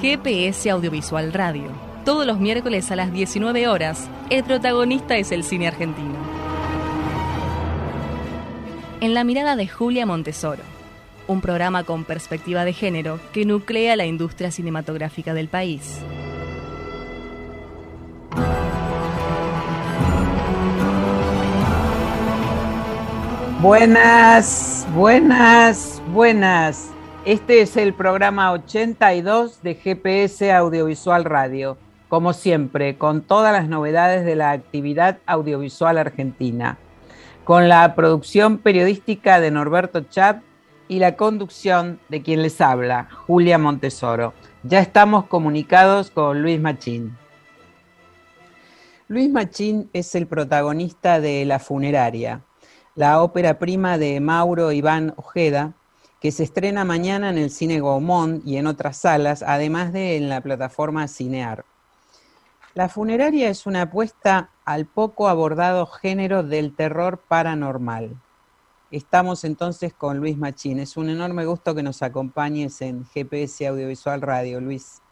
GPS Audiovisual Radio. Todos los miércoles a las 19 horas, el protagonista es el cine argentino. En la mirada de Julia Montesoro, un programa con perspectiva de género que nuclea la industria cinematográfica del país. Buenas, buenas, buenas. Este es el programa 82 de GPS Audiovisual Radio, como siempre, con todas las novedades de la actividad audiovisual argentina, con la producción periodística de Norberto Chap y la conducción de quien les habla, Julia Montesoro. Ya estamos comunicados con Luis Machín. Luis Machín es el protagonista de La Funeraria, la ópera prima de Mauro Iván Ojeda, que se estrena mañana en el Cine Gaumont y en otras salas, además de en la plataforma Cinear. La funeraria es una apuesta al poco abordado género del terror paranormal. Estamos entonces con Luis Machín. Es un enorme gusto que nos acompañes en GPS Audiovisual Radio, Luis.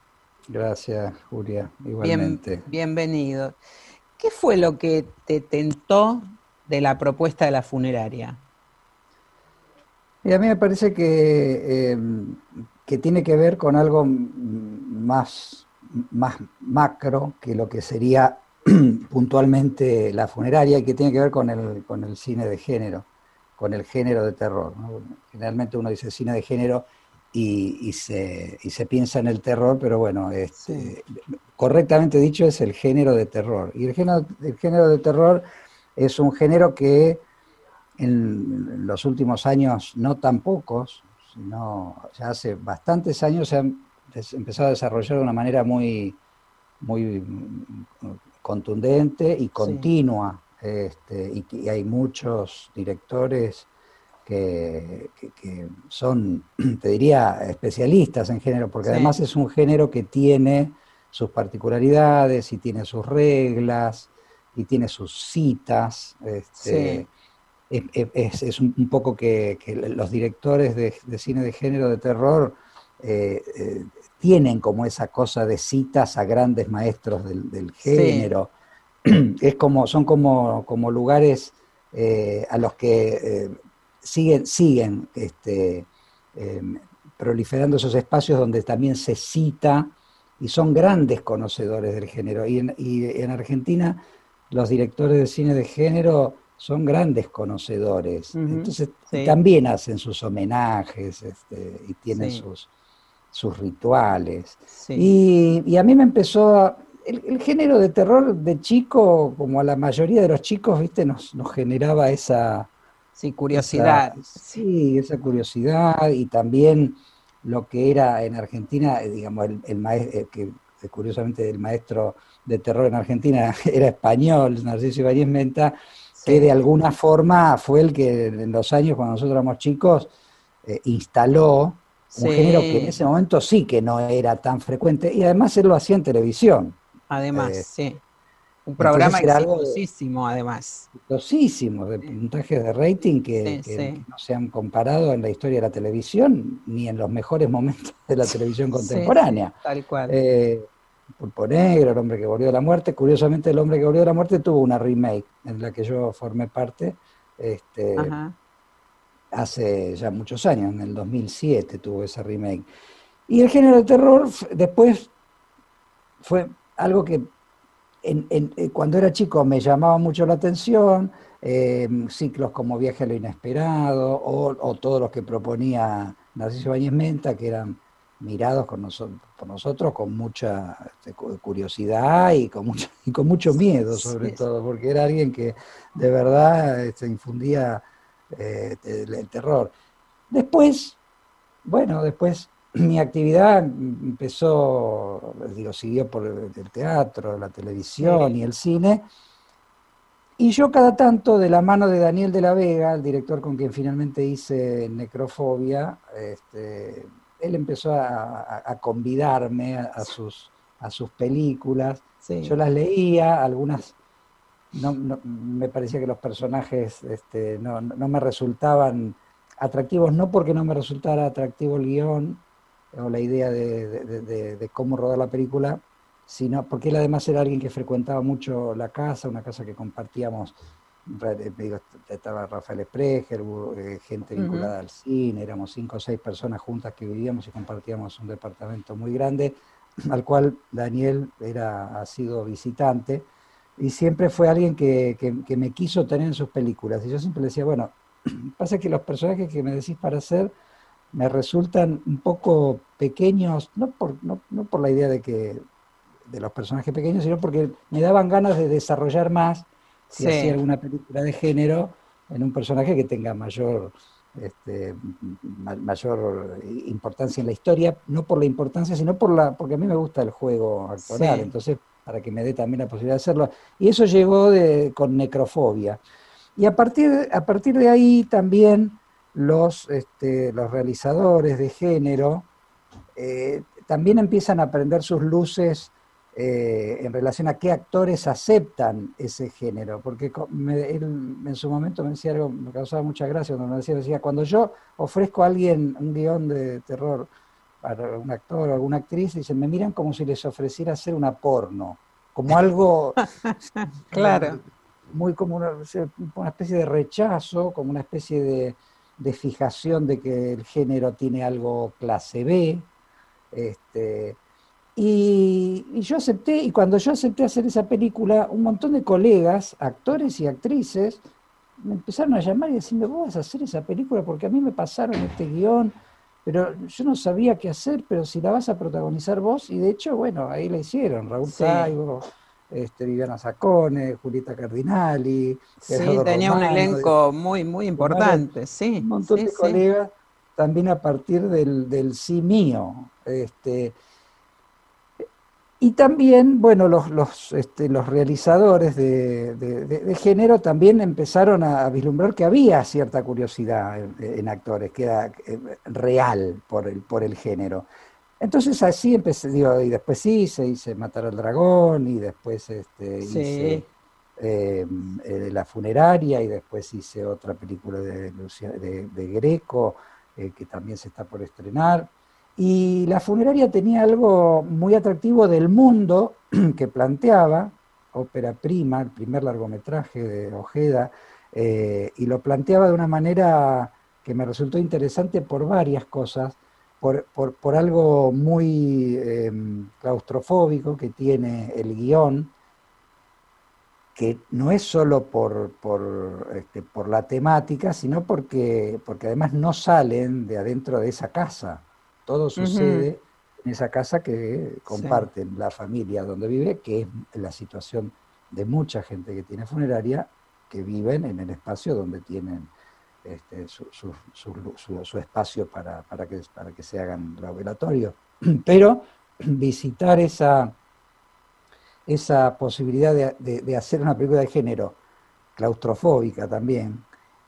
Gracias, Julia. Igualmente. bienvenido. ¿Qué fue lo que te tentó de la propuesta de la funeraria? Y a mí me parece que, em, que tiene que ver con algo más, más macro que lo que sería puntualmente la funeraria y que tiene que ver con el, con el cine de género, con el género de terror. Generalmente uno dice cine de género y, se, y, se, piensa en el terror, pero bueno, este, correctamente dicho es el género de terror. Y el género, el género de terror es un género que en los últimos años, no tan pocos, sino ya hace bastantes años se ha empezado a desarrollar de una manera muy, muy contundente y continua. Este, y, hay muchos directores que, son, te diría, especialistas en género, porque además es un género que tiene sus particularidades y tiene sus reglas y tiene sus citas. Este, es, un, poco que, los directores de, cine de género de terror eh, eh, tienen como esa cosa de citas a grandes maestros del, género. Es como, son como, como lugares eh, a los que siguen, siguen este, proliferando esos espacios donde también se cita y son grandes conocedores del género. Y en, y en Argentina los directores de cine de género son grandes conocedores. Entonces también hacen sus homenajes este, y tienen sus, sus rituales. Y, a mí me empezó, el, género de terror de chico, como a la mayoría de los chicos, viste, nos, nos generaba esa... Sí, curiosidad. sí, esa curiosidad y también lo que era en Argentina, eh, digamos, el, maestro, eh, que curiosamente el maestro de terror en Argentina era español, Narciso Ibáñez Menta, que de alguna forma fue el que en los años cuando nosotros éramos chicos eh, instaló un género que en ese momento sí que no era tan frecuente y además él lo hacía en televisión. Además, eh, sí. Un programa exitosísimo, además. Exitosísimo, de puntajes de rating que, no se han comparado en la historia de la televisión ni en los mejores momentos de la televisión contemporánea. tal cual. Eh, Pulpo Negro, El hombre que volvió de la muerte. Curiosamente, El hombre que volvió de la muerte tuvo una remake en la que yo formé parte. Este, hace ya muchos años, en el 2007 tuvo ese remake. Y el género de terror después fue algo que eh, cuando era chico me llamaba mucho la atención, eh, ciclos como Viaje a lo Inesperado o, todos los que proponía Narciso Bañez Menta, que eran mirados con por nosotros con mucha este, curiosidad y con mucho, y con mucho miedo sobre todo, porque era alguien que de verdad este, infundía eh, el terror. Después, bueno, después mi actividad empezó, digo, siguió por el teatro, la televisión y el cine. Y yo cada tanto, de la mano de Daniel de la Vega, el director con quien finalmente hice Necrofobia, este, él empezó a, convidarme a, sus, a sus películas. Yo las leía, algunas no, me parecía que los personajes este, no, me resultaban atractivos, no porque no me resultara atractivo el guion, o la idea de, cómo rodar la película, sino porque él además era alguien que frecuentaba mucho la casa, una casa que compartíamos, digo, estaba Rafael Espreger, eh, gente vinculada al cine, éramos cinco o seis personas juntas que vivíamos y compartíamos un departamento muy grande, al cual Daniel era, ha sido visitante, y siempre fue alguien que, que me quiso tener en sus películas. Y yo siempre le decía, bueno, pasa que los personajes que me decís para hacer me resultan un poco pequeños, no por, no, por la idea de que de los personajes pequeños, sino porque me daban ganas de desarrollar más si hacía alguna película de género en un personaje que tenga mayor este, mayor importancia en la historia, no por la importancia, sino por la, porque a mí me gusta el juego actoral, entonces para que me dé también la posibilidad de hacerlo. Y eso llegó de, con necrofobia. Y a partir, a partir de ahí también los, este, los realizadores de género eh, también empiezan a prender sus luces eh, en relación a qué actores aceptan ese género, porque él en su momento me decía algo, me causaba mucha gracia cuando me decía, decía, cuando yo ofrezco a alguien un guion de terror para un actor o alguna actriz, dicen, me miran como si les ofreciera hacer una porno, como algo... claro. Muy como una especie de rechazo, como una especie de de fijación de que el género tiene algo clase B. Este, y, yo acepté, y cuando yo acepté hacer esa película, un montón de colegas, actores y actrices, me empezaron a llamar y decirme, vos vas a hacer esa película porque a mí me pasaron este guion, pero yo no sabía qué hacer, pero si la vas a protagonizar vos, y de hecho, bueno, ahí la hicieron, Raúl sí este, Viviana Sacone, Julieta Cardinali. Sí, tenía un elenco muy, muy importante, sí. Un montón de colegas también a partir del, del sí mío. Este, y también, bueno, los, los, este, los realizadores de, género también empezaron a, vislumbrar que había cierta curiosidad en, actores, que era eh, real por el, por el género. Entonces así empecé, digo, y después hice, hice Matar al Dragón, y después este, hice em, eh, La Funeraria, y después hice otra película de, de, Greco, eh, que también se está por estrenar. Y La Funeraria tenía algo muy atractivo del mundo que planteaba, ópera prima, el primer largometraje de Ojeda, eh, y lo planteaba de una manera que me resultó interesante por varias cosas por, algo muy em, claustrofóbico que tiene el guion, que no es solo por, por, este, la temática, sino porque, porque además no salen de adentro de esa casa. Todo sucede en esa casa que comparten la familia donde vive, que es la situación de mucha gente que tiene funeraria, que viven en el espacio donde tienen este, su, espacio para, que, para que se hagan laboratorios. Pero visitar esa, esa posibilidad de, hacer una película de género claustrofóbica también,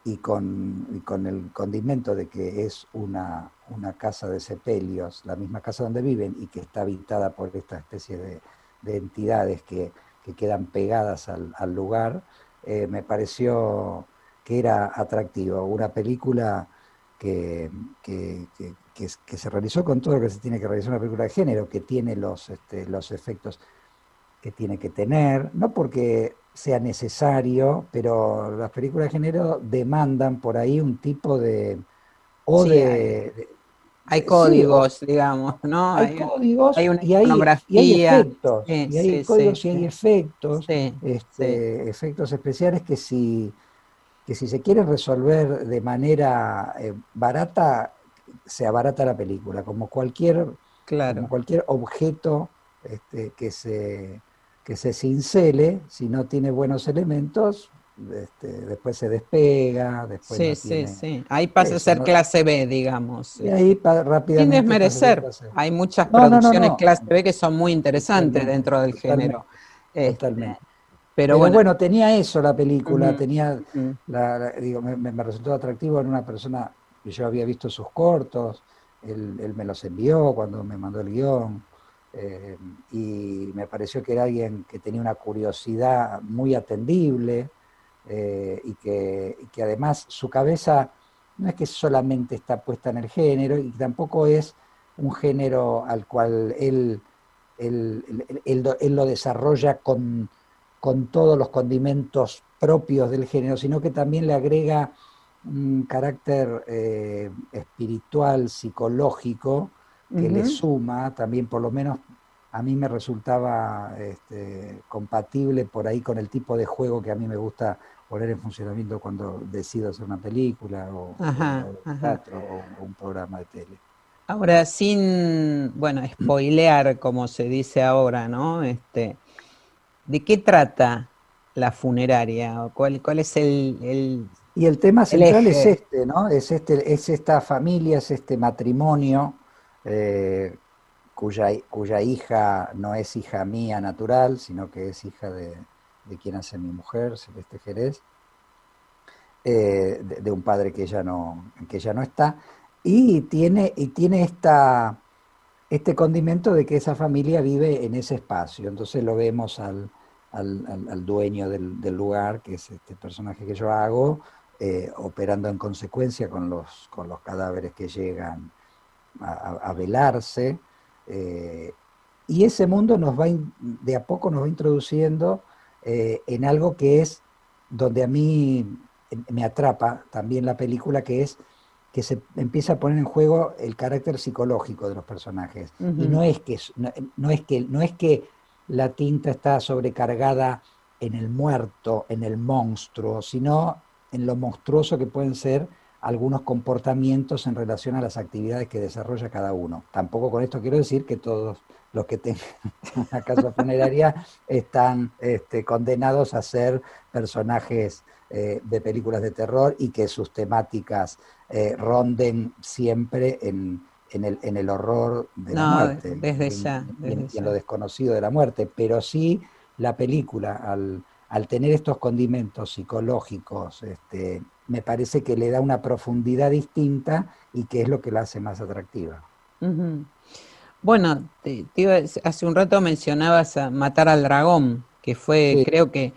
y con, con, el condimento de que es una, una, casa de sepelios, la misma casa donde viven, y que está habitada por esta especie de, entidades que, quedan pegadas al, lugar, eh, me pareció que era atractivo, una película que, que, se realizó con todo lo que se tiene que realizar una película de género, que tiene los, este, los efectos que tiene que tener, no porque sea necesario, pero las películas de género demandan por ahí un tipo de... O de, hay. códigos, digamos, ¿no? Hay, códigos hay una y, hay, efectos. y hay códigos y hay efectos, este, efectos especiales que si, que si se quiere resolver de manera eh, barata, se abarata la película, como cualquier, como cualquier objeto este, que, se, que se cincele, si no tiene buenos elementos, este, después se despega, después sí, sí, sí. Ahí pasa a ser clase B, digamos. Y ahí rápidamente. Sin desmerecer. Hay muchas producciones clase B que son muy interesantes dentro del género. Este, totalmente. pero, bueno, tenía eso la película, tenía, digo, me, resultó atractivo en una persona que yo había visto sus cortos, él, me los envió cuando me mandó el guion, eh, y me pareció que era alguien que tenía una curiosidad muy atendible, eh, y, que, además su cabeza no es que solamente está puesta en el género y tampoco es un género al cual él, lo desarrolla con, todos los condimentos propios del género, sino que también le agrega un carácter eh, espiritual, psicológico, que le suma también por lo menos a mí me resultaba este, compatible por ahí con el tipo de juego que a mí me gusta poner en funcionamiento cuando decido hacer una película o, un programa de tele. Ahora, sin, bueno, spoilear, como se dice ahora, ¿no? Este, ¿De qué trata la funeraria? ¿Cuál, cuál es el, Y el tema central es este, ¿no? Es, este, es esta familia, es este matrimonio eh, cuya, cuya hija no es hija mía natural, sino que es hija de, de quien hace mi mujer, Celeste Jerez, eh, de, un padre que ya no, que no está, y tiene, y tiene esta, este condimento de que esa familia vive en ese espacio. Entonces lo vemos al, al, dueño del, lugar, que es este personaje que yo hago, eh, operando en consecuencia con los, con los cadáveres que llegan a, velarse. Eh, y ese mundo nos va, de a poco nos va introduciendo eh, en algo que es donde a mí me atrapa también la película, que es que se empieza a poner en juego el carácter psicológico de los personajes. Y no es, que, no, es que, no es que la tinta está sobrecargada en el muerto, en el monstruo, sino en lo monstruoso que pueden ser algunos comportamientos en relación a las actividades que desarrolla cada uno. Tampoco con esto quiero decir que todos los que tengan una casa funeraria están este, condenados a ser personajes eh, de películas de terror y que sus temáticas eh, ronden siempre en, el, en, el, horror de la muerte. Desde ya. en, lo desconocido de la muerte. Pero sí la película, al, al tener estos condimentos psicológicos, este, me parece que le da una profundidad distinta y que es lo que la hace más atractiva. Bueno, hace un rato mencionabas a Matar al Dragón, que fue, creo que,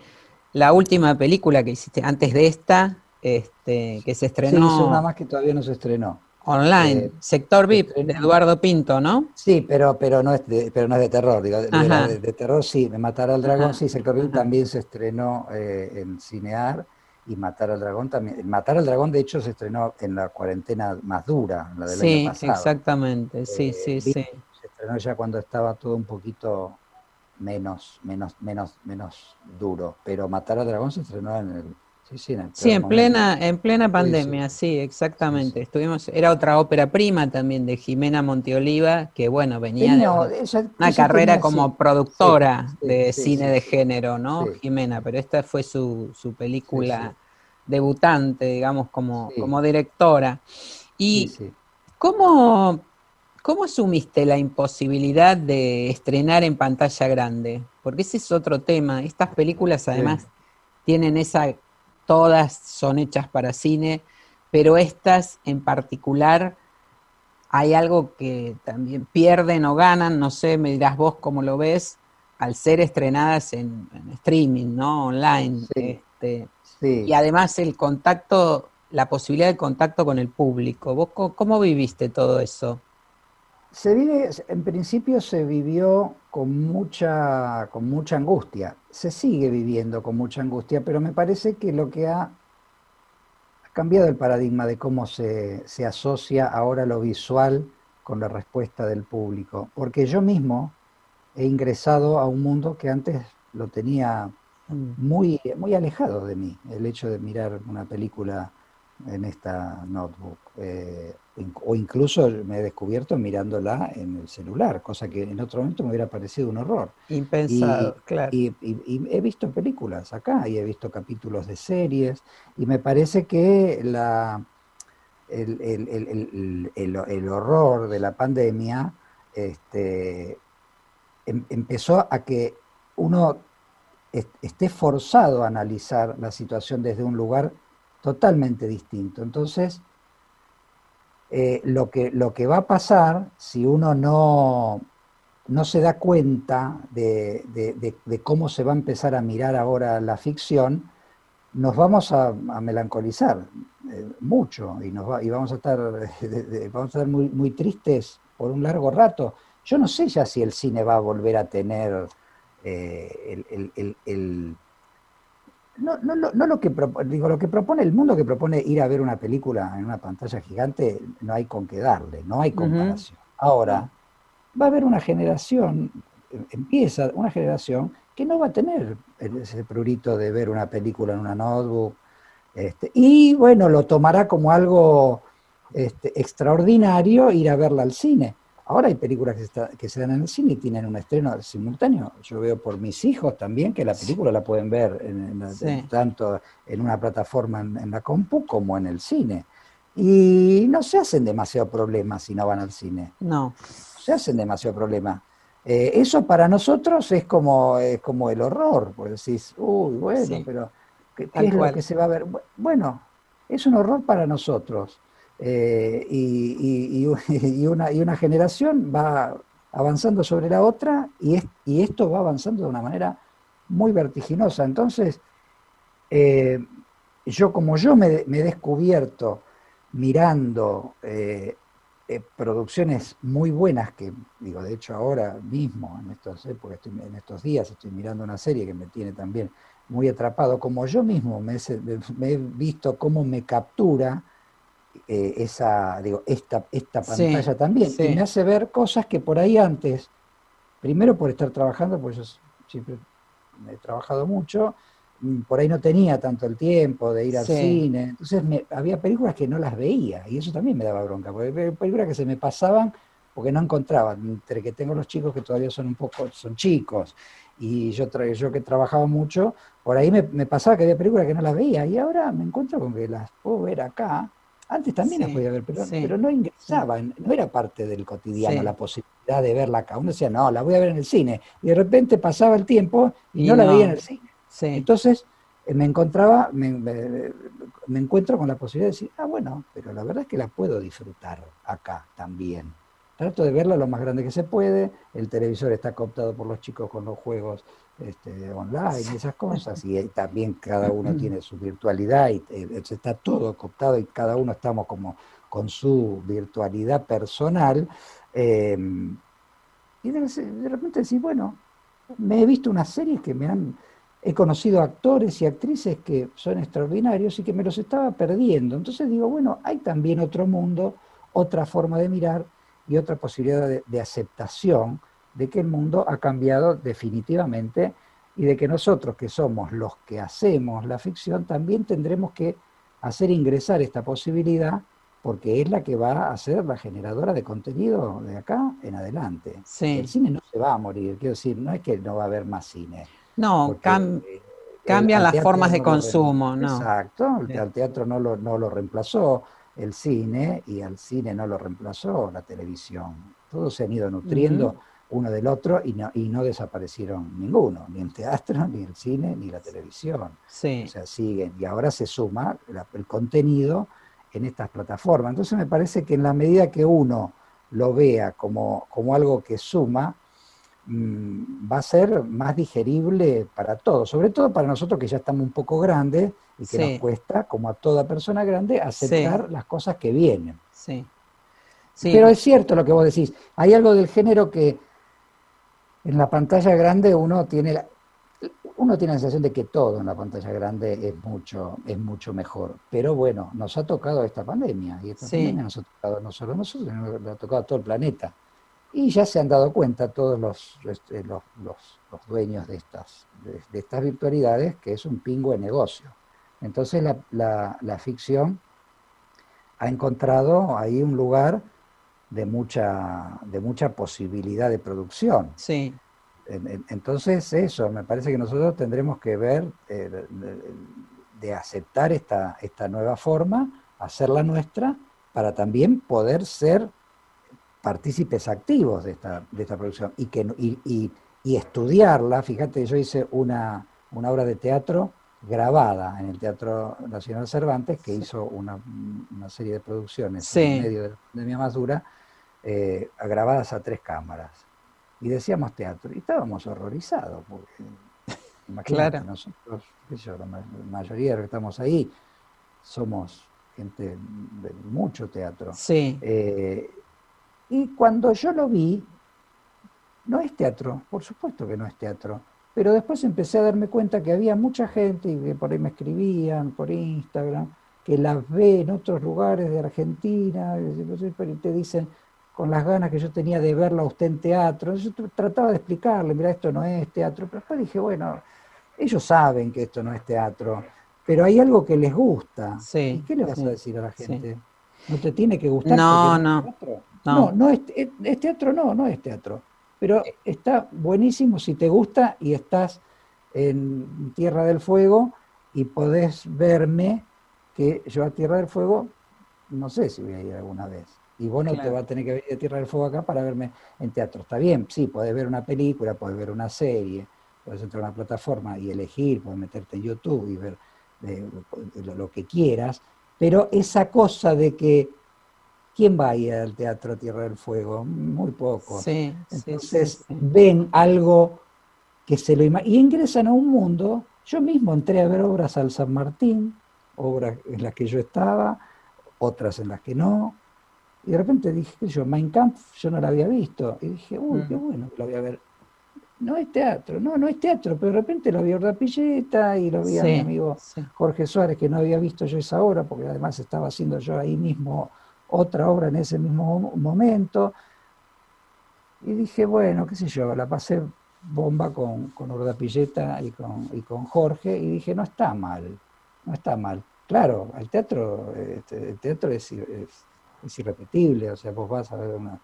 la última película que hiciste antes de esta, este, que se estrenó. Sí, una más que todavía no se estrenó. Online, eh, Sector VIP, de Eduardo Pinto, ¿no? Sí, pero, pero, no, es de, pero no es de terror, digo, de, terror sí, me Matar al Dragón, sí, Sector VIP también se estrenó eh, en Cinear y Matar al Dragón también. Matar al Dragón, de hecho, se estrenó en la cuarentena más dura, la del año pasado. Sí, exactamente, sí, eh, sí, sí. Se estrenó ya cuando estaba todo un poquito menos, menos, menos, menos duro, pero Matar al Dragón se estrenó en el... Sí, sí, en, sí, en plena, en plena pandemia, sí, exactamente. Estuvimos, era otra ópera prima también de Jimena Monteoliva, que bueno, venía de una carrera como productora de cine de género, ¿no? Jimena, pero esta fue su, su película debutante, digamos, como, como directora. ¿Y cómo ¿Cómo asumiste la imposibilidad de estrenar en pantalla grande? Porque ese es otro tema. Estas películas además tienen esa, todas son hechas para cine, pero estas en particular hay algo que también pierden o ganan, no sé, me dirás vos cómo lo ves, al ser estrenadas en, streaming, ¿no? Online. Este, y además el contacto, la posibilidad de contacto con el público. ¿Vos cómo viviste todo eso? Se vive, en principio se vivió con mucha, con mucha angustia, se sigue viviendo con mucha angustia, pero me parece que lo que ha, cambiado el paradigma de cómo se, se asocia ahora lo visual con la respuesta del público, porque yo mismo he ingresado a un mundo que antes lo tenía mm. muy, muy alejado de mí, el hecho de mirar una película en esta notebook. Eh, o incluso me he descubierto mirándola en el celular, cosa que en otro momento me hubiera parecido un horror. Impensado, claro. Y, he visto películas acá y he visto capítulos de series y me parece que la, el, horror de la pandemia este, em, empezó a que uno esté forzado a analizar la situación desde un lugar totalmente distinto. Entonces, eh, lo, que, lo que va a pasar si uno no, no se da cuenta de, cómo se va a empezar a mirar ahora la ficción, nos vamos a, melancolizar eh, mucho y, nos y vamos a estar, vamos a estar muy, muy tristes por un largo rato. Yo no sé ya si el cine va a volver a tener eh, el, no, no, no, lo que digo, lo que propone el mundo que propone ir a ver una película en una pantalla gigante, no hay con qué darle, no hay comparación. Ahora, va a haber una generación, empieza una generación que no va a tener ese prurito de ver una película en una notebook, este, y bueno, lo tomará como algo este, extraordinario ir a verla al cine. Ahora hay películas que, se, dan en el cine y tienen un estreno simultáneo. Yo veo por mis hijos también que la película la pueden ver tanto en una plataforma en, la compu como en el cine. Y no se hacen demasiado problemas si no van al cine. No. Se hacen demasiado problemas. Eh, eso para nosotros es como, es como el horror, porque decís, uy, bueno, pero ¿qué, es lo que se va a ver? Bueno, es un horror para nosotros. Eh, y, una, y, una, generación va avanzando sobre la otra y, y, esto va avanzando de una manera muy vertiginosa. Entonces, eh, yo como yo me, he descubierto mirando eh, producciones muy buenas, que digo, de hecho ahora mismo, en estos, en estos días estoy mirando una serie que me tiene también muy atrapado, como yo mismo me he visto cómo me captura eh, esa, digo, esta, esta pantalla también. Y me hace ver cosas que por ahí antes, primero por estar trabajando, pues yo siempre he trabajado mucho, mm, por ahí no tenía tanto el tiempo de ir al cine, entonces había películas que no las veía y eso también me daba bronca, porque había películas que se me pasaban porque no encontraba, entre que tengo los chicos que todavía son un poco, son chicos, y yo, yo que trabajaba mucho, por ahí me, me pasaba que había películas que no las veía, y ahora me encuentro con que las puedo ver acá, antes también las podía ver, pero, no ingresaban, no era parte del cotidiano la posibilidad de verla acá. Uno decía, no, la voy a ver en el cine. Y de repente pasaba el tiempo y, no, la veía en el cine. Entonces eh, me encontraba, me, encuentro con la posibilidad de decir, ah, bueno, pero la verdad es que la puedo disfrutar acá también. Trato de verla lo más grande que se puede, el televisor está cooptado por los chicos con los juegos este, online y esas cosas, y también cada uno tiene su virtualidad y eh, está todo cooptado y cada uno estamos como con su virtualidad personal. Em, y de, repente decís, bueno, me he visto unas series que me han, he conocido actores y actrices que son extraordinarios y que me los estaba perdiendo. Entonces digo, bueno, hay también otro mundo, otra forma de mirar y otra posibilidad de aceptación de que el mundo ha cambiado definitivamente y de que nosotros, que somos los que hacemos la ficción, también tendremos que hacer ingresar esta posibilidad porque es la que va a ser la generadora de contenido de acá en adelante. El cine no se va a morir, quiero decir, no es que no va a haber más cine. No, eh, cambian las formas de consumo, ¿no? Exacto, el teatro no lo, no lo reemplazó el cine y al cine no lo reemplazó la televisión. Todos se han ido nutriendo uno del otro y no, y no desaparecieron ninguno, ni el teatro, ni el cine, ni la televisión. Sí. O sea, siguen. Y ahora se suma el contenido en estas plataformas. Entonces me parece que en la medida que uno lo vea como, como algo que suma, mm, va a ser más digerible para todos, sobre todo para nosotros que ya estamos un poco grandes y que nos cuesta, como a toda persona grande, aceptar las cosas que vienen. Sí. Pero es cierto lo que vos decís. Hay algo del género que en la pantalla grande uno tiene la, uno tiene la sensación de que todo en la pantalla grande es mucho, es mucho mejor. Pero bueno, nos ha tocado esta pandemia, y esta pandemia nos ha tocado no solo a nosotros, sino nos ha tocado a todo el planeta. Y ya se han dado cuenta todos los, este, los, los, dueños de estas, de, estas virtualidades que es un pingo de negocio. Entonces la, la, ficción ha encontrado ahí un lugar de mucha, de mucha posibilidad de producción. Sí. Entonces eso, me parece que nosotros tendremos que ver eh, de, aceptar esta, esta nueva forma, hacerla nuestra, para también poder ser partícipes activos de esta, de esta producción y, que, y, y, estudiarla. Fíjate, yo hice una, una, obra de teatro grabada en el Teatro Nacional Cervantes, que hizo una, una serie de producciones en medio de la pandemia más dura, eh, grabadas a tres cámaras y decíamos teatro, y estábamos horrorizados, porque imagínate, nosotros, la mayoría de los que estamos ahí, somos gente de mucho teatro. Sí. Eh, y cuando yo lo vi, no es teatro, por supuesto que no es teatro, pero después empecé a darme cuenta que había mucha gente, y que por ahí me escribían, por Instagram, que las ve en otros lugares de Argentina, y te dicen, con las ganas que yo tenía de verla a usted en teatro. Yo trataba de explicarle, mira, esto no es teatro, pero después dije, bueno, ellos saben que esto no es teatro, pero hay algo que les gusta. Sí, ¿Y qué le vas a decir a la gente? ¿No te tiene que gustar? No, no, no. No, es, es, teatro, no, no es teatro. Pero está buenísimo si te gusta y estás en Tierra del Fuego y podés verme que yo a Tierra del Fuego no sé si voy a ir alguna vez. Y vos no te vas a tener que venir de Tierra del Fuego acá para verme en teatro. Está bien, sí, podés ver una película, podés ver una serie, podés entrar a una plataforma y elegir, podés meterte en YouTube y ver eh, lo, que quieras, pero esa cosa de que ¿quién va a ir al teatro Tierra del Fuego? Muy poco. Sí, Entonces ven algo que se lo y ingresan a un mundo. Yo mismo entré a ver obras al San Martín, obras en las que yo estaba, otras en las que no, y de repente dije, yo, Mein Kampf yo no la había visto. Y dije, uy, qué bueno que lo voy a ver. No es teatro, no, no es teatro, pero de repente lo vi a Pilleta y lo vi a mi amigo Jorge Suárez, que no había visto yo esa obra, porque además estaba haciendo yo ahí mismo otra obra en ese mismo momento. Y dije, bueno, qué sé yo, la pasé bomba con, con Pilleta y con, y con Jorge, y dije, no está mal, no está mal. Claro, el teatro, este, el teatro es es irrepetible, o sea, vos vas a ver una,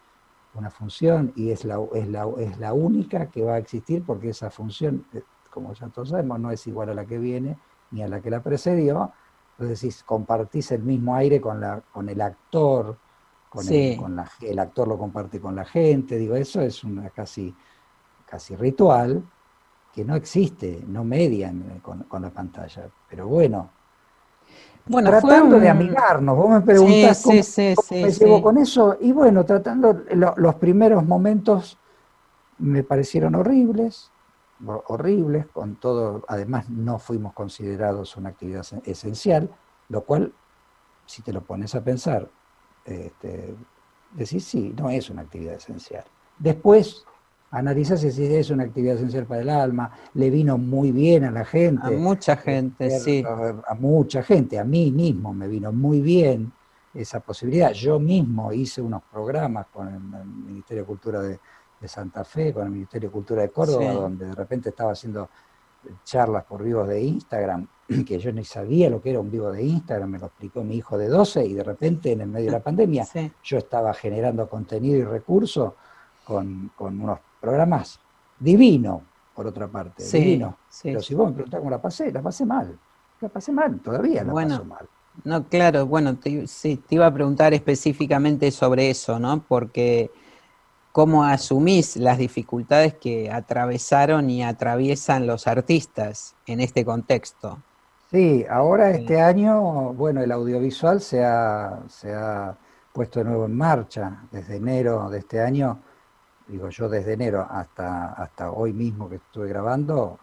función y es la, es, la, es la única que va a existir porque esa función, eh, como ya todos sabemos, no es igual a la que viene ni a la que la precedió. Entonces, compartís el mismo aire con, la, con el actor, con, el, con la, el actor lo comparte con la gente, digo, eso es una casi, casi ritual que no existe, no median con, con la pantalla. Pero bueno, bueno, tratando de amigarnos. Vos me preguntás cómo, me llevo con eso. Y bueno, tratando, los primeros momentos me parecieron horribles, horribles, con todo, además no fuimos considerados una actividad esencial, lo cual, si te lo pones a pensar, este, decís, sí, no es una actividad esencial. Después analizas si es una actividad esencial para el alma, le vino muy bien a la gente. A mucha gente, sí. A, mucha gente, a mí mismo me vino muy bien esa posibilidad. Yo mismo hice unos programas con el, Ministerio de Cultura de, Santa Fe, con el Ministerio de Cultura de Córdoba, donde de repente estaba haciendo charlas por vivos de Instagram, que yo ni sabía lo que era un vivo de Instagram, me lo explicó mi hijo de 12 y de repente en el medio de la pandemia yo estaba generando contenido y recursos con, con unos programas divino, por otra parte, divino. Pero si vos me preguntás cómo la pasé, la pasé mal. La pasé mal, todavía la paso mal. No, claro, bueno, sí, te iba a preguntar específicamente sobre eso, ¿no? Porque cómo asumís las dificultades que atravesaron y atraviesan los artistas en este contexto. Sí, ahora este año, bueno, el audiovisual se ha, se ha puesto de nuevo en marcha. Desde enero de este año digo yo desde enero hasta, hasta hoy mismo que estuve grabando,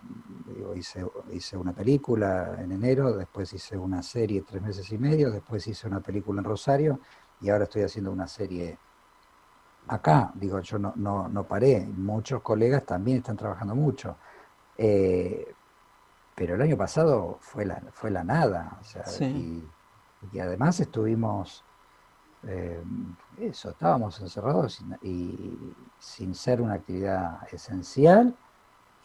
hice, hice una película en enero, después hice una serie tres meses y medio, después hice una película en Rosario y ahora estoy haciendo una serie acá, digo, yo no, no, no paré, muchos colegas también están trabajando mucho. Eh, pero el año pasado fue la, fue la nada, o sea, y, además estuvimos, eh, eso, estábamos encerrados y, sin ser una actividad esencial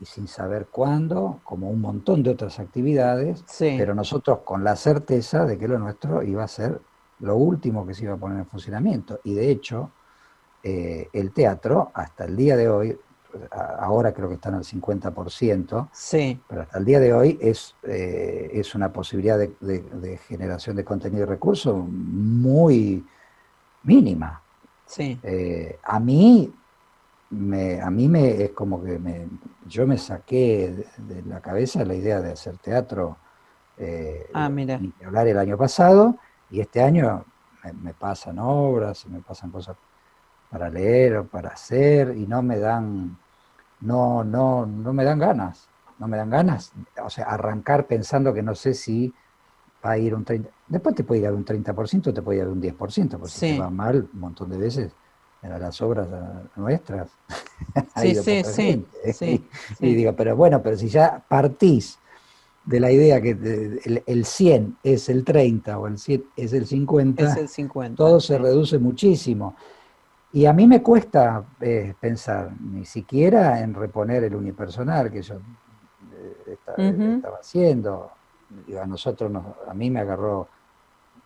y sin saber cuándo, como un montón de otras actividades, pero nosotros con la certeza de que lo nuestro iba a ser lo último que se iba a poner en funcionamiento. Y de hecho, eh, el teatro, hasta el día de hoy, ahora creo que están al 50%, sí. pero hasta el día de hoy es, eh, es una posibilidad de, generación de contenido y recursos muy mínima. Sí. Eh, a mí me, a mí me es como que me, yo me saqué de, la cabeza la idea de hacer teatro eh, ah, mira. hablar el año pasado y este año me, me pasan obras y me pasan cosas para leer o para hacer y no me dan, no, no, no me dan ganas, no me dan ganas, o sea, arrancar pensando que no sé si va a ir un 30%, después te puede ir a un 30%, te puede ir a un 10%, porque si te va mal un montón de veces en las obras nuestras. sí, sí, sí, sí, Y digo, pero bueno, pero si ya partís de la idea que el, el, 100 es el 30 o el 100 es el 50, es el 50 todo se reduce muchísimo. Y a mí me cuesta eh, pensar ni siquiera en reponer el unipersonal que yo eh, estaba haciendo. A nosotros, a mí me agarró,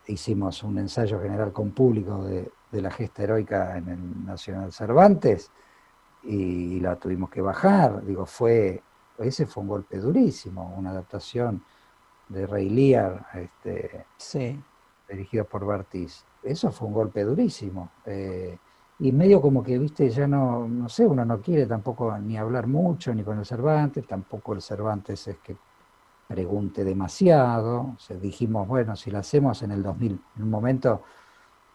hicimos un ensayo general con público de, la gesta heroica en el Nacional Cervantes y, la tuvimos que bajar. Digo, fue, ese fue un golpe durísimo, una adaptación de Rey Lear, este, sí. dirigido por Bartiz. Eso fue un golpe durísimo. Eh, y medio como que, viste, ya no, no sé, uno no quiere tampoco ni hablar mucho, ni con el Cervantes, tampoco el Cervantes es que pregunte demasiado. O sea, dijimos, bueno, si lo hacemos en el 2000, en un momento,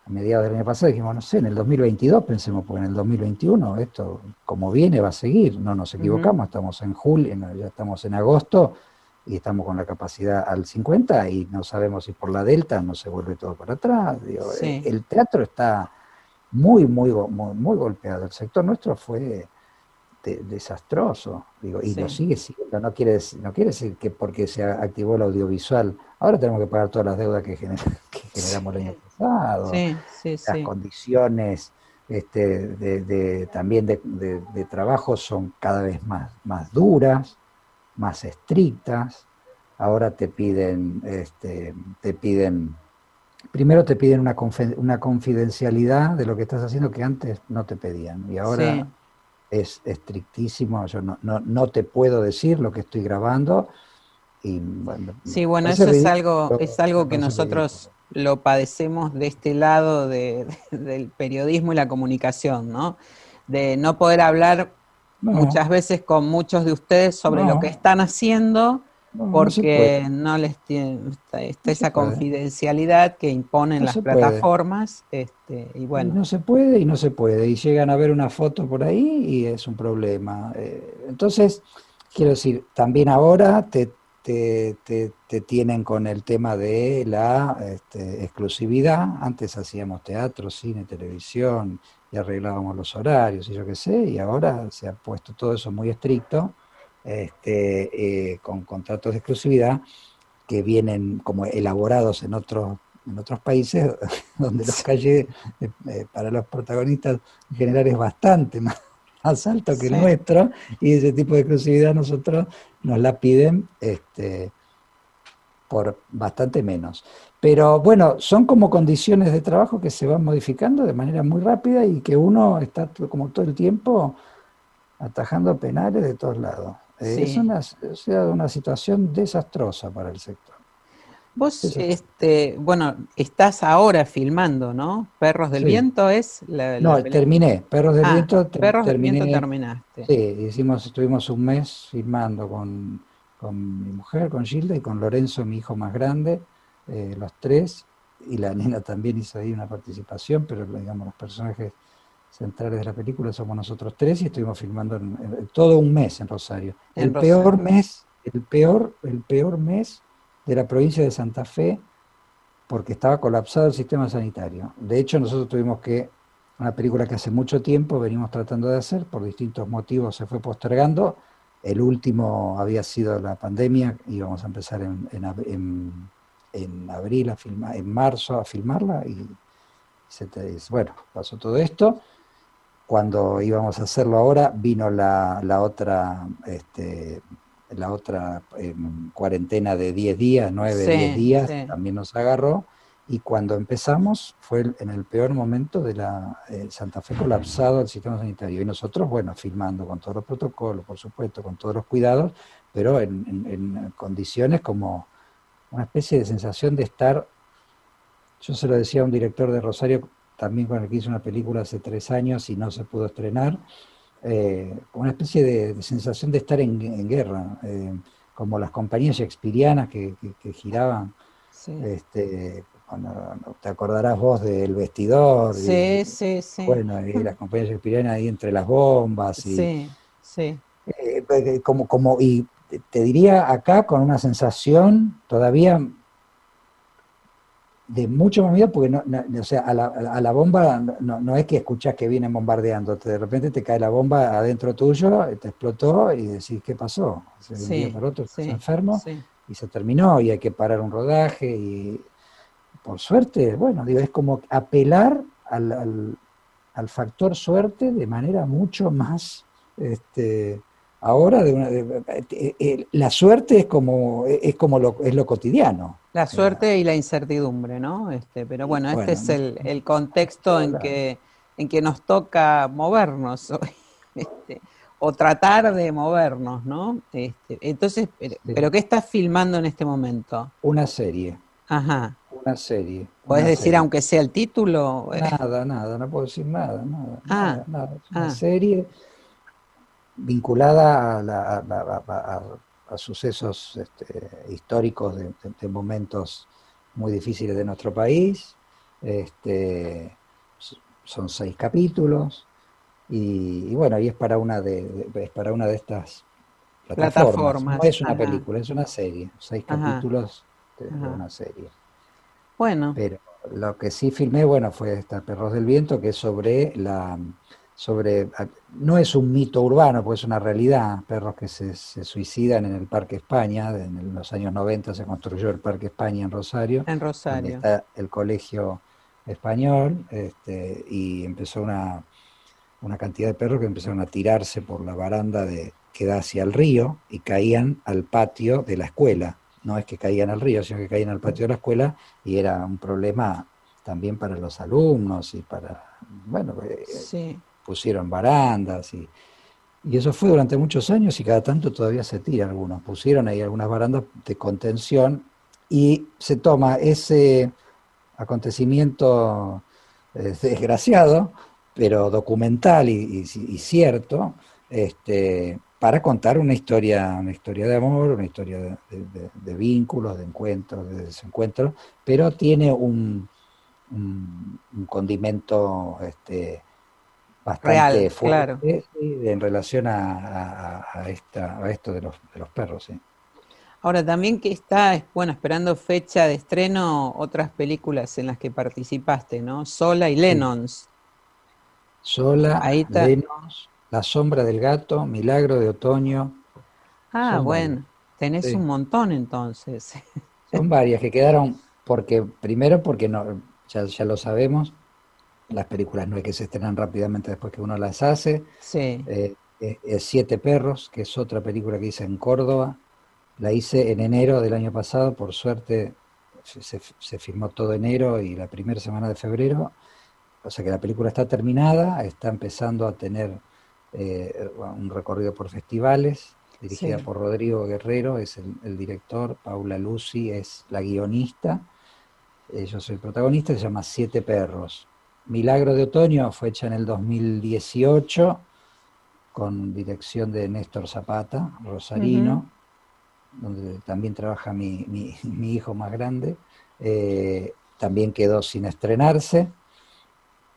a mediados del año pasado, dijimos, no sé, en el 2022 pensemos, porque en el 2021 esto, como viene, va a seguir, no nos equivocamos, estamos en julio, ya estamos en agosto y estamos con la capacidad al 50 y no sabemos si por la delta no se vuelve todo para atrás. el teatro está muy, muy, muy, golpeado. El sector nuestro fue desastroso, digo, y lo sigue siendo. No quiere, decir, no quiere decir que porque se activó el audiovisual, ahora tenemos que pagar todas las deudas que, generamos el año pasado, las condiciones este, de, también de, trabajo son cada vez más, más duras, más estrictas. Ahora te piden, este, te piden primero te piden una, una confidencialidad de lo que estás haciendo que antes no te pedían. Y ahora es estrictísimo, yo no, no, no, te puedo decir lo que estoy grabando. Y, bueno, sí, bueno, eso es algo, es algo que nosotros lo padecemos de este lado de, del periodismo y la comunicación, ¿no? De no poder hablar muchas veces con muchos de ustedes sobre lo que están haciendo porque no, les tiene está, esa confidencialidad que imponen las plataformas este, y bueno. no se puede y no se puede. Y llegan a ver una foto por ahí y es un problema. Eh, entonces quiero decir también ahora te, te, te, tienen con el tema de la este, exclusividad. Antes hacíamos teatro cine televisión y arreglábamos los horarios y yo qué sé y ahora se ha puesto todo eso muy estricto este, eh, con contratos de exclusividad que vienen como elaborados en otros en otros países donde los calles eh, eh, para los protagonistas en general es bastante más, alto que el nuestro y ese tipo de exclusividad nosotros nos la piden este, por bastante menos. Pero bueno, son como condiciones de trabajo que se van modificando de manera muy rápida y que uno está como todo el tiempo atajando penales de todos lados. Eh, es una, una situación desastrosa para el sector. Vos, este, bueno, estás ahora filmando, ¿no? Perros del Viento es la, No, terminé. Perros del ah, Viento. Perros del Viento terminaste. Sí, hicimos, estuvimos un mes filmando con, mi mujer, con Gilda y con Lorenzo, mi hijo más grande, eh, los tres. Y la nena también hizo ahí una participación, pero digamos, los personajes centrales de la película somos nosotros tres y estuvimos filmando todo un mes en Rosario. el peor mes, el peor, el peor mes de la provincia de Santa Fe porque estaba colapsado el sistema sanitario. De hecho, nosotros tuvimos que una película que hace mucho tiempo venimos tratando de hacer, por distintos motivos se fue postergando. El último había sido la pandemia, íbamos a empezar en, en, abril, a filmar, en marzo a filmarla y se bueno, pasó todo esto. Cuando íbamos a hacerlo ahora, vino la, la otra, este, la otra em, cuarentena de 10 días, 9, 10 días, también nos agarró. Y cuando empezamos fue en el peor momento de la eh, Santa Fe colapsado el sistema sanitario. Y nosotros, bueno, filmando con todos los protocolos, por supuesto, con todos los cuidados, pero en, en condiciones como una especie de sensación de estar, yo se lo decía a un director de Rosario también con el que hice una película hace tres años y no se pudo estrenar, eh, una especie de, sensación de estar en, guerra, eh, como las compañías shakespearianas que, giraban. Este, te acordarás vos del vestidor. Sí, sí, sí. Bueno, y las compañías shakespearianas ahí entre las bombas. Y, sí, sí. Eh, como, como, y te diría acá con una sensación todavía de mucho más miedo, porque no, o sea, a la, a la bomba no, es que escuchas que vienen bombardeando, de repente te cae la bomba adentro tuyo, te explotó y decís, ¿qué pasó? Se sí, para otro, estás enfermo y se terminó y hay que parar un rodaje y por suerte, bueno, digo, es como apelar al, al, al factor suerte de manera mucho más este, ahora de una, eh, eh, la suerte es como es como lo es lo cotidiano. La suerte y la incertidumbre no este pero bueno, este es el, el contexto en que en que nos toca movernos este, o tratar de movernos no este, entonces pero, qué estás filmando en este momento una serie. Ajá. Una serie. Puedes decir aunque sea el título nada nada no puedo decir nada nada ah, nada, una ah. serie vinculada a, sucesos este, históricos de, momentos muy difíciles de nuestro país. Este, son seis capítulos y, bueno, y es para una de, es para una de estas plataformas. No es una película, es una serie, seis capítulos de, una serie. Bueno. Pero lo que sí filmé, bueno, fue esta Perros del Viento, que es sobre la sobre, no es un mito urbano, pues es una realidad, perros que se, suicidan en el Parque España, en los años 90 se construyó el Parque España en Rosario, en Rosario. está el colegio español, este, y empezó una, una cantidad de perros que empezaron a tirarse por la baranda de, que da hacia el río y caían al patio de la escuela. No es que caían al río, sino que caían al patio de la escuela y era un problema también para los alumnos y para, bueno, eh, sí pusieron barandas y, y eso fue durante muchos años y cada tanto todavía se tira algunos. Pusieron ahí algunas barandas de contención y se toma ese acontecimiento eh, desgraciado, pero documental y, cierto, este, para contar una historia, una historia de amor, una historia de, vínculos, de encuentros, de desencuentros, pero tiene un, un, un condimento este, bastante fuerte en relación a, esta, a esto de los, de los perros. Ahora, también que está, bueno, esperando fecha de estreno, otras películas en las que participaste, ¿no? Sola y Lennons. Sola, Ahí Lennons, La sombra del gato, Milagro de otoño. Ah, bueno, tenés un montón entonces. Son varias que quedaron, porque primero porque no, ya, ya lo sabemos, las películas no hay que se estrenan rápidamente después que uno las hace. Sí. Eh, Siete Perros, que es otra película que hice en Córdoba. La hice en enero del año pasado, por suerte se, se filmó todo enero y la primera semana de febrero. O sea que la película está terminada, está empezando a tener eh, un recorrido por festivales, dirigida por Rodrigo Guerrero, es el, el, director, Paula Lucy es la guionista, eh, yo soy el protagonista, se llama Siete Perros. Milagro de Otoño fue hecha en el 2018 con dirección de Néstor Zapata, Rosarino, donde también trabaja mi, hijo más grande. Eh, también quedó sin estrenarse.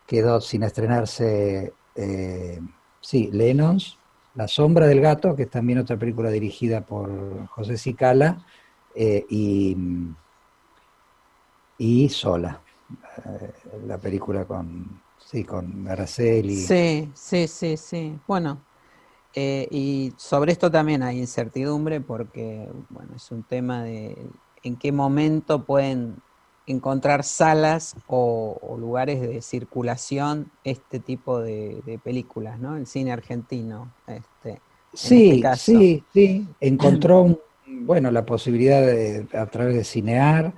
Quedó sin estrenarse, eh, sí, Lennox, La sombra del gato, que es también otra película dirigida por José Cicala, eh, y, y Sola. Eh, la película con Sí, con Araceli. Sí, sí, sí, sí. Bueno, eh, y sobre esto también hay incertidumbre porque, bueno, es un tema de en qué momento pueden encontrar salas o, lugares de circulación este tipo de, películas, ¿no? El cine argentino. Este, sí, este sí, sí. Encontró, bueno, la posibilidad de, a través de Cinear,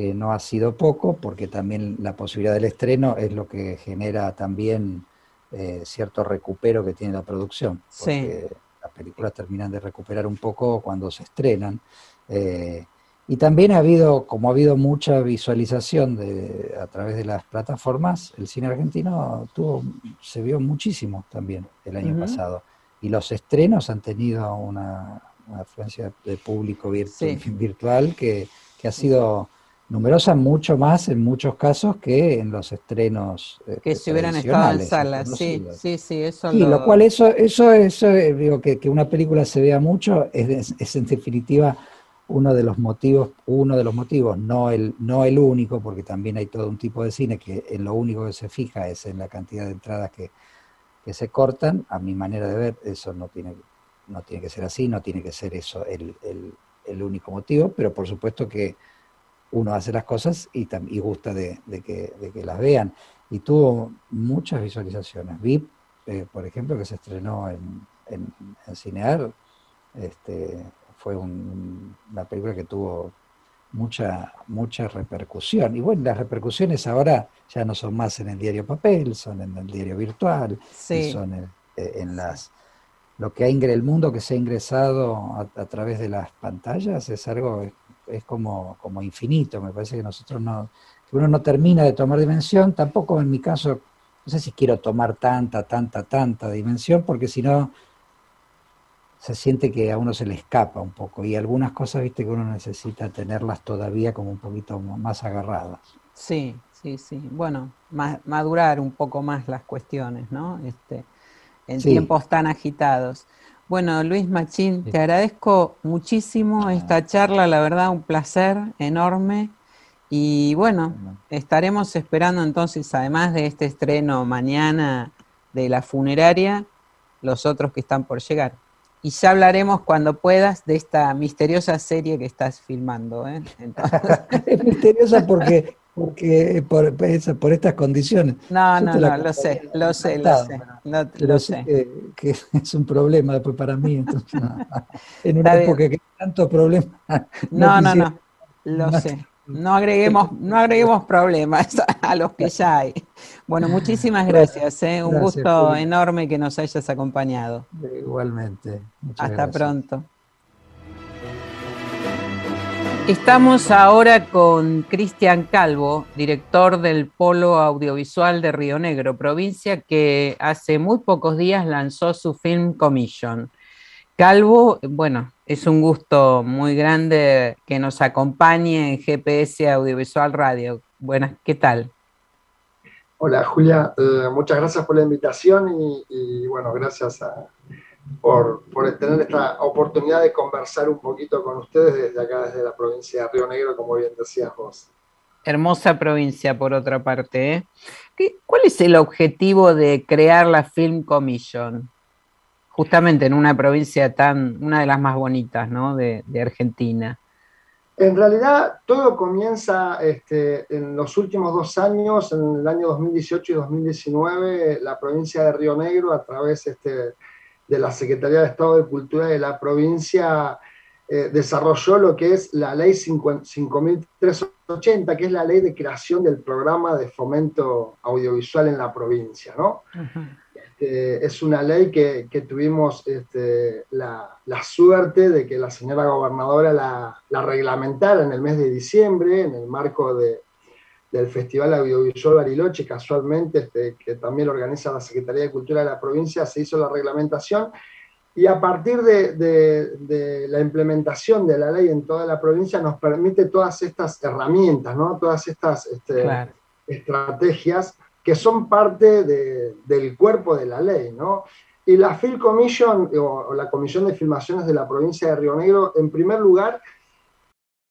que no ha sido poco, porque también la posibilidad del estreno es lo que genera también eh, cierto recupero que tiene la producción. Porque las películas terminan de recuperar un poco cuando se estrenan. Eh, y también ha habido, como ha habido mucha visualización de, a través de las plataformas, el cine argentino tuvo, se vio muchísimo también el año pasado. Y los estrenos han tenido una, afluencia de público virtual que, ha sido numerosa, mucho más en muchos casos que en los estrenos. Eh, que si hubieran estado en salas, sí, sí, sí, eso. lo... cual eso, eso, eso eh, digo, que, que, una película se vea mucho es, es en definitiva uno de los motivos, uno de los motivos, no el, no el único, porque también hay todo un tipo de cine que en lo único que se fija es en la cantidad de entradas que, se cortan. A mi manera de ver, eso no tiene, no tiene que ser así, no tiene que ser eso el, único motivo, pero por supuesto que uno hace las cosas y, y gusta de, que, las vean. Y tuvo muchas visualizaciones. VIP, eh, por ejemplo, que se estrenó en, en, en Cinear, este, fue una película que tuvo mucha, mucha repercusión. Y bueno, las repercusiones ahora ya no son más en el diario papel, son en el diario virtual, son eh, en, las... Lo que ha ingresado, el mundo que se ha ingresado a, través de las pantallas es algo, es, como, como infinito, me parece que nosotros no, que uno no termina de tomar dimensión, tampoco en mi caso, no sé si quiero tomar tanta, tanta, tanta dimensión, porque si no se siente que a uno se le escapa un poco y algunas cosas, viste, que uno necesita tenerlas todavía como un poquito más agarradas. Sí, sí, sí. Bueno, madurar un poco más las cuestiones, ¿no? Este, en tiempos tan agitados. Bueno, Luis Machín, te agradezco muchísimo esta charla, la verdad, un placer enorme. Y bueno, estaremos esperando entonces, además de este estreno mañana de la funeraria, los otros que están por llegar y ya hablaremos cuando puedas de esta misteriosa serie que estás filmando. ¿eh? es misteriosa porque, porque por, por, estas condiciones. No, no, no, lo sé, lo sé, lo sé, lo, sé. Que, es un problema después para mí. Entonces, en una época que hay tantos problemas. No, no, no, lo sé. No agreguemos, no agreguemos problemas a los que ya hay. Bueno, muchísimas gracias, ¿eh? un gusto enorme que nos hayas acompañado. Igualmente. Hasta pronto. Estamos ahora con Cristian Calvo, director del Polo Audiovisual de Río Negro, provincia que hace muy pocos días lanzó su Film Commission. Calvo, bueno, es un gusto muy grande que nos acompañe en GPS Audiovisual Radio. Buenas, ¿qué tal? Hola Julia, eh, muchas gracias por la invitación y, bueno, gracias por, tener esta oportunidad de conversar un poquito con ustedes desde acá, desde la provincia de Río Negro, como bien decías vos. Hermosa provincia, por otra parte. ¿eh? ¿Cuál es el objetivo de crear la Film Commission? justamente en una provincia tan, una de las más bonitas ¿no? de, Argentina. En realidad todo comienza este, en los últimos dos años, en el año 2018 y 2019, la provincia de Río Negro, a través este, de la Secretaría de Estado de Cultura de la provincia, eh, desarrolló lo que es la ley 5380, que es la ley de creación del programa de fomento audiovisual en la provincia. ¿no? Este, es una ley que, tuvimos este, la, suerte de que la señora gobernadora la, reglamentara en el mes de diciembre, en el marco del Festival Audiovisual Bariloche, casualmente, este, que también organiza la Secretaría de Cultura de la provincia, se hizo la reglamentación. Y a partir de, la implementación de la ley en toda la provincia nos permite todas estas herramientas, ¿no? todas estas estrategias que son parte del cuerpo de la ley, ¿no? Y la Film Commission, o, la Comisión de Filmaciones de la provincia de Río Negro, en primer lugar,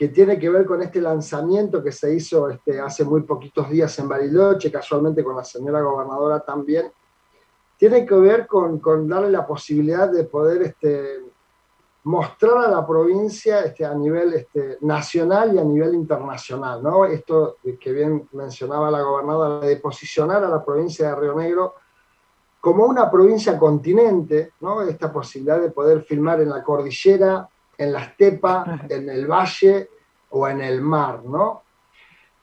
que tiene que ver con este lanzamiento que se hizo este, hace muy poquitos días en Bariloche, casualmente con la señora gobernadora también, tiene que ver con, darle la posibilidad de poder este, mostrar a la provincia este, a nivel nacional y a nivel internacional. ¿no? Esto que bien mencionaba la gobernadora, de posicionar a la provincia de Río Negro como una provincia continente, ¿no? esta posibilidad de poder filmar en la cordillera, en la estepa, en el valle o en el mar, ¿no?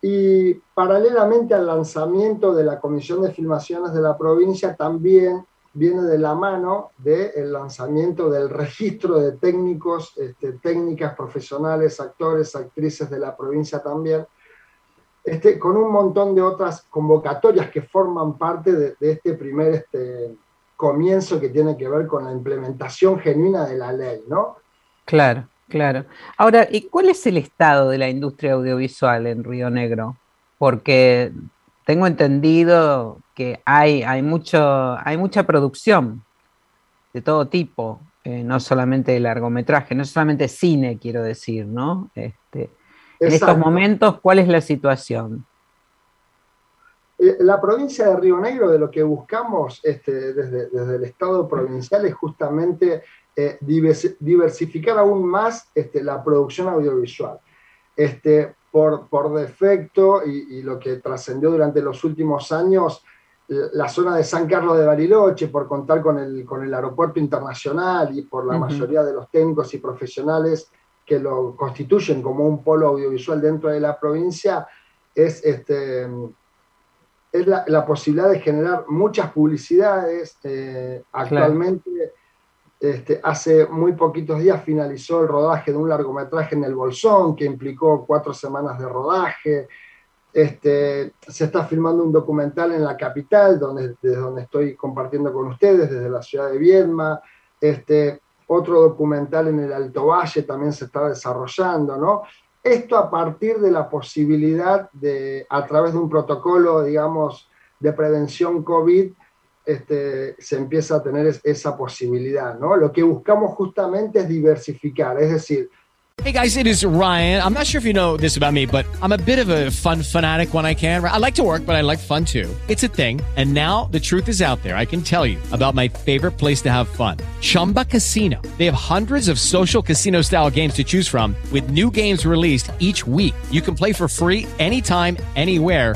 Y paralelamente al lanzamiento de la Comisión de Filmaciones de la provincia, también viene de la mano del lanzamiento del registro de técnicos, este, técnicas profesionales, actores, actrices de la provincia también, este, con un montón de otras convocatorias que forman parte de, de este primer este, comienzo que tiene que ver con la implementación genuina de la ley, ¿no? Claro, claro. Ahora, ¿y cuál es el estado de la industria audiovisual en Río Negro? Porque tengo entendido que hay, hay, mucho, hay mucha producción de todo tipo, eh, no solamente de largometraje, no solamente cine, quiero decir, ¿no? Este, en estos momentos, ¿cuál es la situación? Eh, la provincia de Río Negro, de lo que buscamos este, desde, desde, el Estado provincial, es justamente eh, diversificar aún más este, la producción audiovisual. Este, por, por defecto, y, y lo que trascendió durante los últimos años, la zona de San Carlos de Bariloche, por contar con el, con el aeropuerto internacional y por la uh -huh. mayoría de los técnicos y profesionales que lo constituyen como un polo audiovisual dentro de la provincia, es, este, es la, la posibilidad de generar muchas publicidades. Eh, actualmente. Este, hace muy poquitos días finalizó el rodaje de un largometraje en el Bolsón, que implicó cuatro semanas de rodaje. Este, se está filmando un documental en la capital, donde, desde donde estoy compartiendo con ustedes, desde la ciudad de Viedma. Este, otro documental en el Alto Valle también se está desarrollando, ¿no? Esto a partir de la posibilidad de, a través de un protocolo, digamos, de prevención COVID, este, se empieza a tener esa posibilidad, ¿no? Lo que buscamos justamente es diversificar, es decir, Hey guys, it is Ryan. I'm not sure if you know this about me, but I'm a bit of a fun fanatic when I can. I like to work, but I like fun too. It's a thing. And now the truth is out there. I can tell you about my favorite place to have fun Chumba Casino. They have hundreds of social casino style games to choose from, with new games released each week. You can play for free anytime, anywhere.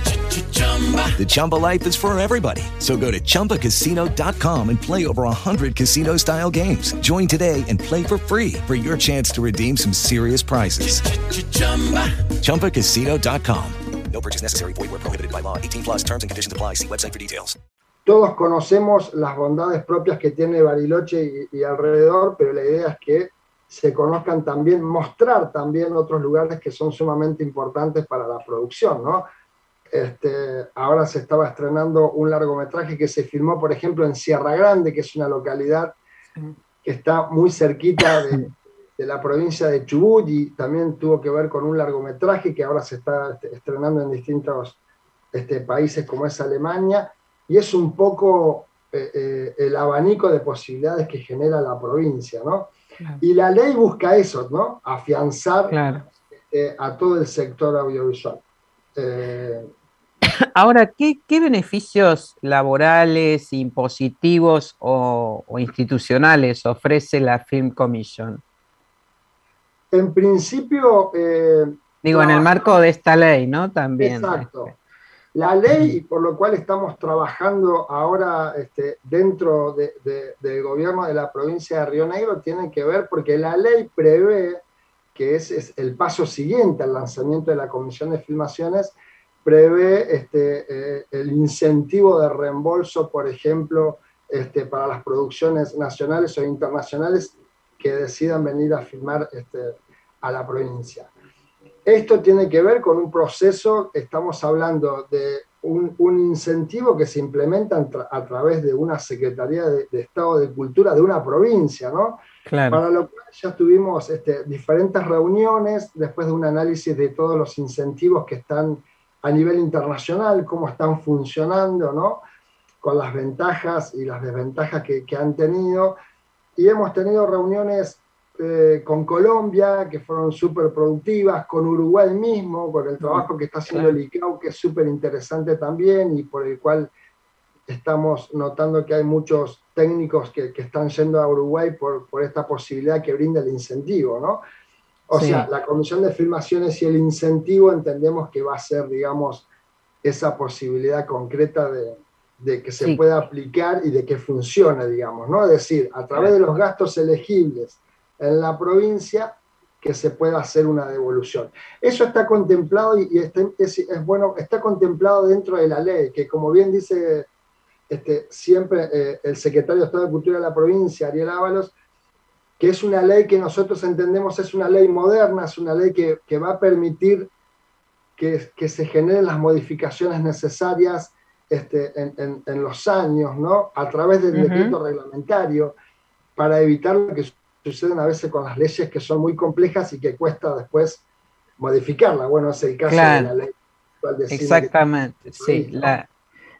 The Chumba life is for everybody. So go to ChumbaCasino.com and play over 100 casino style games. Join today and play for free for your chance to redeem some serious prizes. Ch-ch-chumba. ChumbaCasino.com. No purchase necessary. Void where prohibited by law. 18 plus terms and conditions apply. See website for details. todos conocemos las bondades propias que tiene Bariloche y, y, alrededor, pero la idea es que se conozcan también, mostrar también otros lugares que son sumamente importantes para la producción, ¿no? Este, ahora se estaba estrenando un largometraje que se filmó, por ejemplo, en Sierra Grande, que es una localidad que está muy cerquita de, de la provincia de Chubut y también tuvo que ver con un largometraje que ahora se está estrenando en distintos este, países como es Alemania, y es un poco eh, eh, el abanico de posibilidades que genera la provincia, ¿no? Y la ley busca eso, ¿no? Afianzar este, a todo el sector audiovisual. Ahora, ¿qué, ¿qué, beneficios laborales, impositivos o, o, institucionales ofrece la Film Commission? En principio... Eh, Digo, en el marco de esta ley, ¿no? También. Exacto. La ley, por lo cual estamos trabajando ahora este, dentro de, de, del gobierno de la provincia de Río Negro, tiene que ver porque la ley prevé, que es, es el paso siguiente al lanzamiento de la Comisión de Filmaciones, prevé este, eh, el incentivo de reembolso, por ejemplo, este, para las producciones nacionales o internacionales que decidan venir a filmar este, a la provincia. Esto tiene que ver con un proceso, estamos hablando de un, un incentivo que se implementa a, a través de una Secretaría de, de, Estado de Cultura de una provincia, ¿no? Claro. Para lo cual ya tuvimos este, diferentes reuniones después de un análisis de todos los incentivos que están a nivel internacional, cómo están funcionando, ¿no? Con las ventajas y las desventajas que, que han tenido. Y hemos tenido reuniones eh, con Colombia, que fueron súper productivas, con Uruguay mismo, con el trabajo que está haciendo el ICAO, que es súper interesante también y por el cual estamos notando que hay muchos técnicos que, que están yendo a Uruguay por, por, esta posibilidad que brinda el incentivo, ¿no? O sí. sea, la Comisión de Filmaciones y el incentivo entendemos que va a ser, digamos, esa posibilidad concreta de, de que se sí. pueda aplicar y de que funcione, digamos, ¿no? Es decir, a través de los gastos elegibles en la provincia que se pueda hacer una devolución. Eso está contemplado y, está, es, es, bueno, está contemplado dentro de la ley, que como bien dice este, siempre eh, el secretario de Estado de Cultura de la provincia, Ariel Ábalos, que es una ley que nosotros entendemos es una ley moderna, es una ley que, que va a permitir que, que, se generen las modificaciones necesarias este, en, en, en, los años, ¿no? A través del uh -huh. decreto reglamentario, para evitar lo que suceden a veces con las leyes que son muy complejas y que cuesta después modificarla. Bueno, es el caso claro. de la ley. Exactamente, sí. La,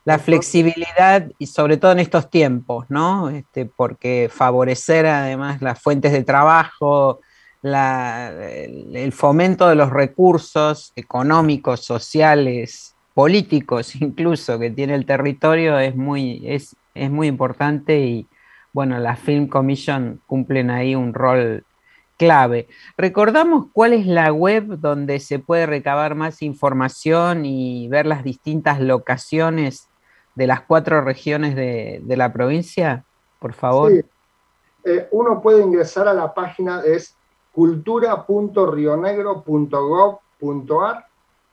la, flexibilidad y sobre todo en estos tiempos, ¿no? Este, porque favorecer además las fuentes de trabajo, la, el fomento de los recursos económicos, sociales, políticos incluso que tiene el territorio es muy, es, es muy importante y, bueno, la Film Commission cumplen ahí un rol clave. Recordamos cuál es la web donde se puede recabar más información y ver las distintas locaciones de las cuatro regiones de, de la provincia, por favor. Sí. Eh, uno puede ingresar a la página, es cultura.rionegro.gov.ar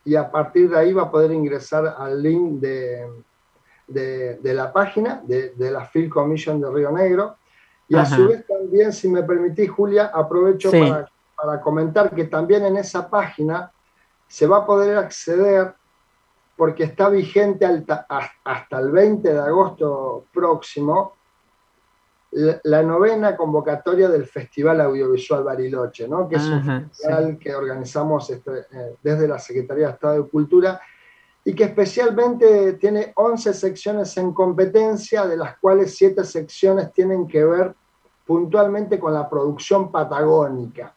y a partir de ahí va a poder ingresar al link de, de, de la página de, de, la Film Commission de Río Negro. Y Ajá. a su vez también, si me permitís, Julia, aprovecho sí. para, para, comentar que también en esa página se va a poder acceder, porque está vigente hasta, el 20 de agosto próximo, la, novena convocatoria del Festival Audiovisual Bariloche, ¿no? que es Ajá, un festival sí. que organizamos este, eh, desde la Secretaría de Estado de Cultura y que especialmente tiene 11 secciones en competencia, de las cuales 7 secciones tienen que ver puntualmente con la producción patagónica.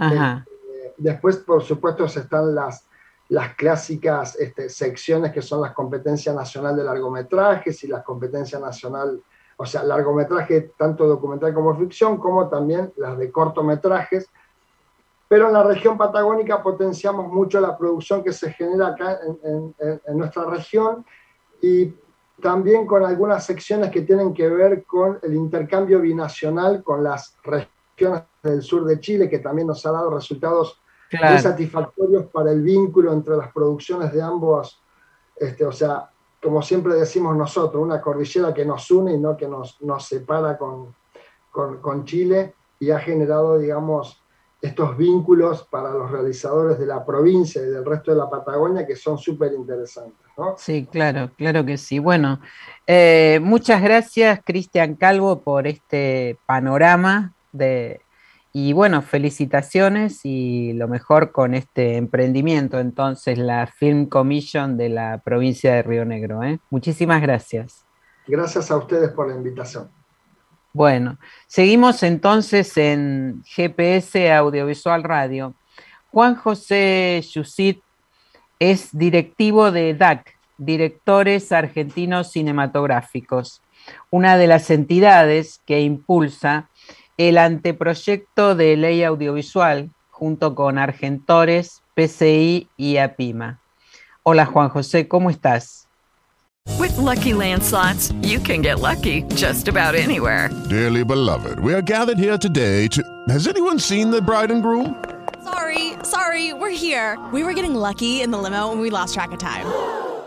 Eh, después, por supuesto, están las, las clásicas este, secciones que son las competencias nacional de largometrajes y las competencias nacional, o sea, largometraje tanto documental como ficción, como también las de cortometrajes, pero en la región patagónica potenciamos mucho la producción que se genera acá en, en, en, nuestra región y también con algunas secciones que tienen que ver con el intercambio binacional con las regiones del sur de Chile, que también nos ha dado resultados claro. muy satisfactorios para el vínculo entre las producciones de ambos, este, o sea, como siempre decimos nosotros, una cordillera que nos une y no que nos, nos separa con, con, con Chile y ha generado, digamos, estos vínculos para los realizadores de la provincia y del resto de la Patagonia que son súper interesantes. ¿no? Sí, claro, claro que sí. Bueno, eh, muchas gracias Cristian Calvo por este panorama de, y bueno, felicitaciones y lo mejor con este emprendimiento, entonces la Film Commission de la provincia de Río Negro. ¿eh? Muchísimas gracias. Gracias a ustedes por la invitación. Bueno, seguimos entonces en GPS Audiovisual Radio. Juan José Yusit es directivo de DAC, Directores Argentinos Cinematográficos, una de las entidades que impulsa el anteproyecto de ley audiovisual junto con Argentores, PCI y APIMA. Hola Juan José, ¿cómo estás? With lucky landslots, you can get lucky just about anywhere. Dearly beloved, we are gathered here today to. Has anyone seen the bride and groom? Sorry, sorry, we're here. We were getting lucky in the limo and we lost track of time.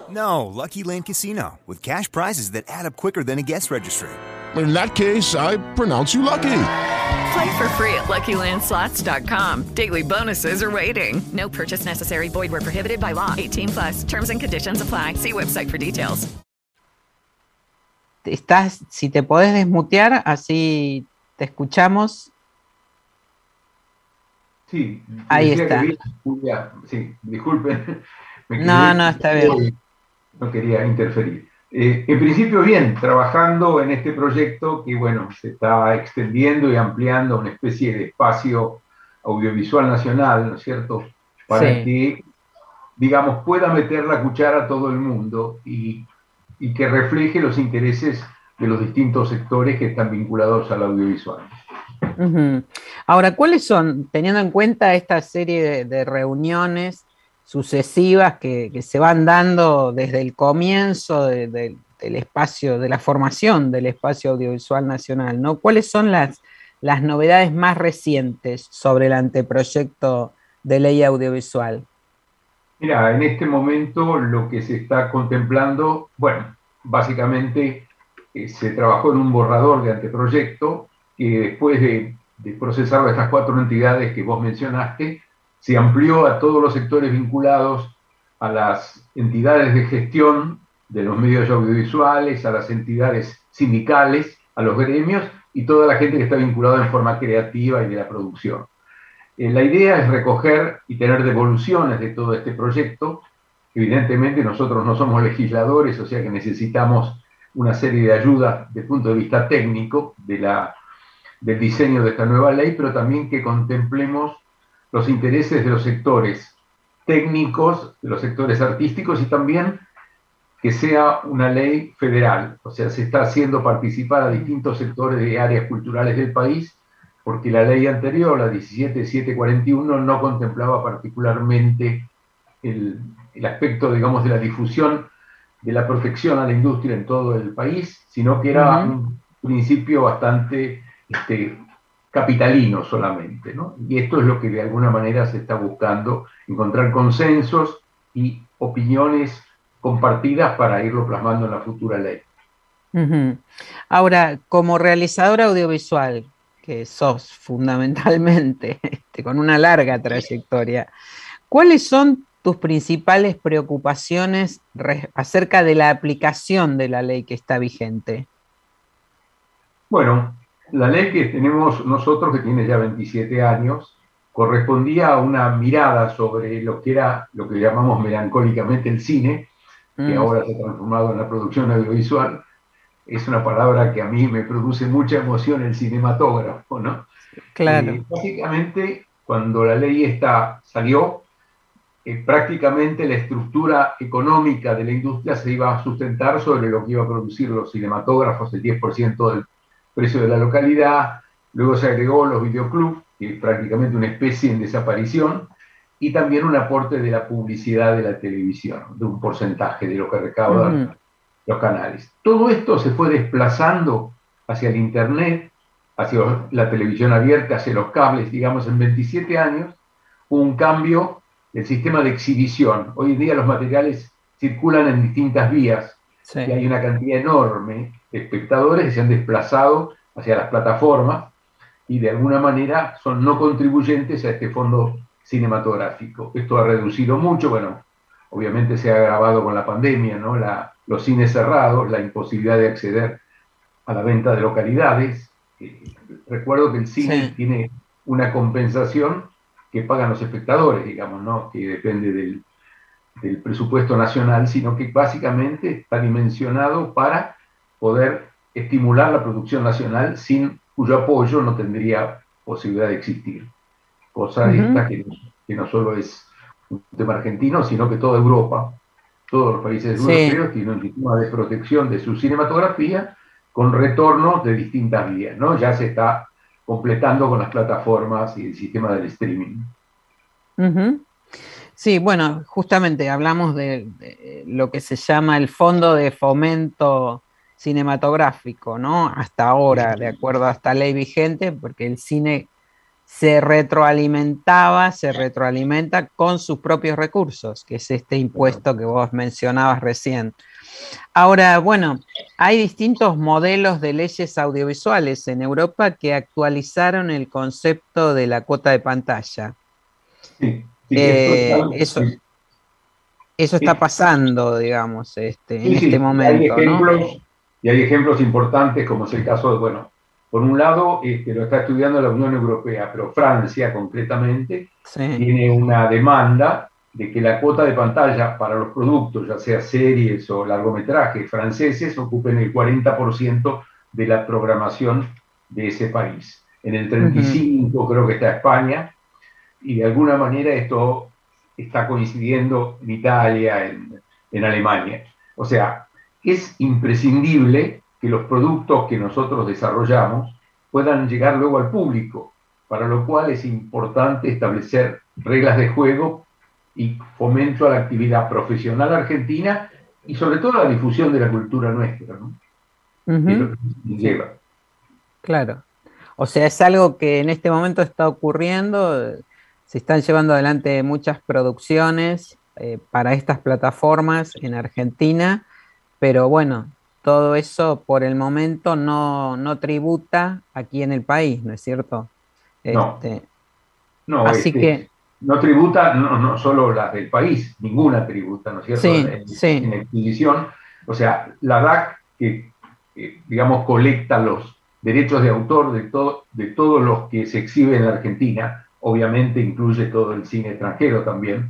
No, Lucky Land Casino, with cash prizes that add up quicker than a guest registry. In that case, I pronounce you lucky. Play for free at LuckyLandSlots.com. Daily bonuses are waiting. No purchase necessary. Void were prohibited by law. 18 plus. Terms and conditions apply. See website for details. Estás, si te podés desmutear, así te escuchamos. Sí. Ahí está. Que, sí, disculpen. no, no, está bien. No quería interferir. Eh, en principio, bien, trabajando en este proyecto que, bueno, se está extendiendo y ampliando una especie de espacio audiovisual nacional, ¿no es cierto? Para sí. que, digamos, pueda meter la cuchara a todo el mundo y, y, que refleje los intereses de los distintos sectores que están vinculados al audiovisual. Uh -huh. Ahora, ¿cuáles son, teniendo en cuenta esta serie de, de reuniones, sucesivas que, se van dando desde el comienzo de, de, del espacio, de la formación del espacio audiovisual nacional, ¿no? ¿Cuáles son las, las novedades más recientes sobre el anteproyecto de ley audiovisual? Mira, en este momento lo que se está contemplando, bueno, básicamente eh, se trabajó en un borrador de anteproyecto que después de, de estas cuatro entidades que vos mencionaste, se amplió a todos los sectores vinculados a las entidades de gestión de los medios audiovisuales, a las entidades sindicales, a los gremios y toda la gente que está vinculada en forma creativa y de la producción. Eh, la idea es recoger y tener devoluciones de todo este proyecto. Evidentemente nosotros no somos legisladores, o sea que necesitamos una serie de ayudas desde el punto de vista técnico de la, del diseño de esta nueva ley, pero también que contemplemos los intereses de los sectores técnicos, de los sectores artísticos y también que sea una ley federal. O sea, se está haciendo participar a distintos sectores de áreas culturales del país, porque la ley anterior, la 17741, no contemplaba particularmente el, el aspecto, digamos, de la difusión de la protección a la industria en todo el país, sino que era uh -huh. un principio bastante este, capitalino solamente. ¿no? Y esto es lo que de alguna manera se está buscando, encontrar consensos y opiniones compartidas para irlo plasmando en la futura ley. Uh -huh. Ahora, como realizador audiovisual, que sos fundamentalmente, este, con una larga trayectoria, ¿cuáles son tus principales preocupaciones acerca de la aplicación de la ley que está vigente? Bueno, la ley que tenemos nosotros, que tiene ya 27 años, correspondía a una mirada sobre lo que era lo que llamamos melancólicamente el cine, que mm. ahora se ha transformado en la producción audiovisual. Es una palabra que a mí me produce mucha emoción, el cinematógrafo, ¿no? Claro. Eh, básicamente, cuando la ley esta salió, eh, prácticamente la estructura económica de la industria se iba a sustentar sobre lo que iba a producir los cinematógrafos, el 10% del precio de la localidad, luego se agregó los videoclubs, que es prácticamente una especie en desaparición, y también un aporte de la publicidad de la televisión, de un porcentaje de lo que recaudan los canales. Todo esto se fue desplazando hacia el Internet, hacia la televisión abierta, hacia los cables, digamos, en 27 años, un cambio del sistema de exhibición. Hoy en día los materiales circulan en distintas vías, y hay una cantidad enorme de espectadores que se han desplazado hacia las plataformas y de alguna manera son no contribuyentes a este fondo cinematográfico. Esto ha reducido mucho, bueno, obviamente se ha agravado con la pandemia, ¿no? La, los cines cerrados, la imposibilidad de acceder a la venta de localidades. Eh, recuerdo que el cine tiene una compensación que pagan los espectadores, digamos, ¿no? que depende del, del presupuesto nacional, sino que básicamente está dimensionado para poder estimular la producción nacional sin cuyo apoyo no tendría posibilidad de existir. Cosa esta que, que, no solo es un tema argentino, sino que toda Europa, todos los países europeos tienen un sistema de protección de su cinematografía con retornos de distintas vías, ¿no? Ya se está completando con las plataformas y el sistema del streaming. Sí, bueno, justamente hablamos de, lo que se llama el Fondo de Fomento Cinematográfico, ¿no? Hasta ahora, de acuerdo a esta ley vigente, porque el cine se retroalimentaba, se retroalimenta con sus propios recursos, que es este impuesto que vos mencionabas recién. Ahora, bueno, hay distintos modelos de leyes audiovisuales en Europa que actualizaron el concepto de la cuota de pantalla. Sí, eh, eso, eso está pasando, digamos, este, en este momento. Y hay ejemplos importantes, como es el caso de, bueno, por un lado, este, lo está estudiando la Unión Europea, pero Francia concretamente tiene una demanda de que la cuota de pantalla para los productos, ya sea series o largometrajes franceses, ocupen el 40% de la programación de ese país. En el 35 creo que está España, y de alguna manera esto está coincidiendo en Italia, en, en Alemania. O sea, es imprescindible que los productos que nosotros desarrollamos puedan llegar luego al público, para lo cual es importante establecer reglas de juego y fomento a la actividad profesional argentina y sobre todo a la difusión de la cultura nuestra, ¿no? lleva. Claro. O sea, es algo que en este momento está ocurriendo, se están llevando adelante muchas producciones eh, para estas plataformas en Argentina, pero bueno, todo eso por el momento no, no tributa aquí en el país, ¿no es cierto? No, este, no así este, que no tributa no, no, solo las del país, ninguna tributa, ¿no es cierto? Sí, en, sí. en exhibición. O sea, la DAC, que, digamos colecta los derechos de autor de, todo, de todos los que se exhiben en la Argentina, obviamente incluye todo el cine extranjero también,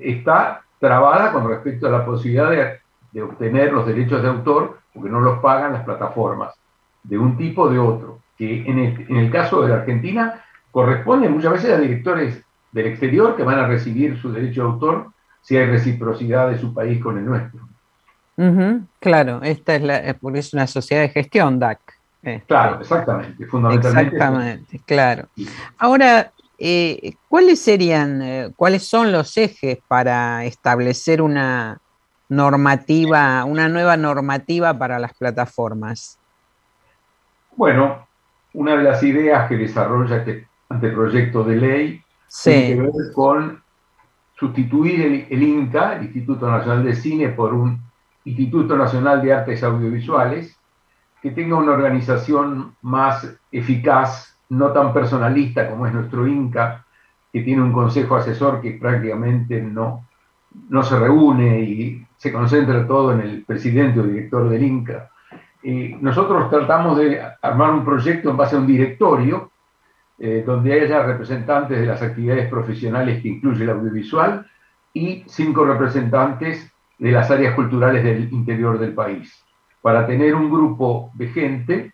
está trabada con respecto a la posibilidad de, obtener los derechos de autor, porque no los pagan las plataformas, de un tipo o de otro, que en el, en el caso de la Argentina corresponde muchas veces a directores del exterior que van a recibir su derecho de autor si hay reciprocidad de su país con el nuestro. claro, esta es la, porque es una sociedad de gestión, DAC. Este. claro, exactamente, fundamentalmente. Exactamente, claro. Ahora, eh, ¿cuáles serían, eh, cuáles son los ejes para establecer una normativa, una nueva normativa para las plataformas? Bueno, una de las ideas que desarrolla este anteproyecto de ley tiene que ver con sustituir el, INCA, el Instituto Nacional de Cine, por un Instituto Nacional de Artes Audiovisuales, que tenga una organización más eficaz, no tan personalista como es nuestro INCA, que tiene un consejo asesor que prácticamente no, no se reúne y se concentra todo en el presidente o director del INCA. nosotros tratamos de armar un proyecto en base a un directorio eh, donde haya representantes de las actividades profesionales que incluye el audiovisual y cinco representantes de las áreas culturales del interior del país, para tener un grupo de gente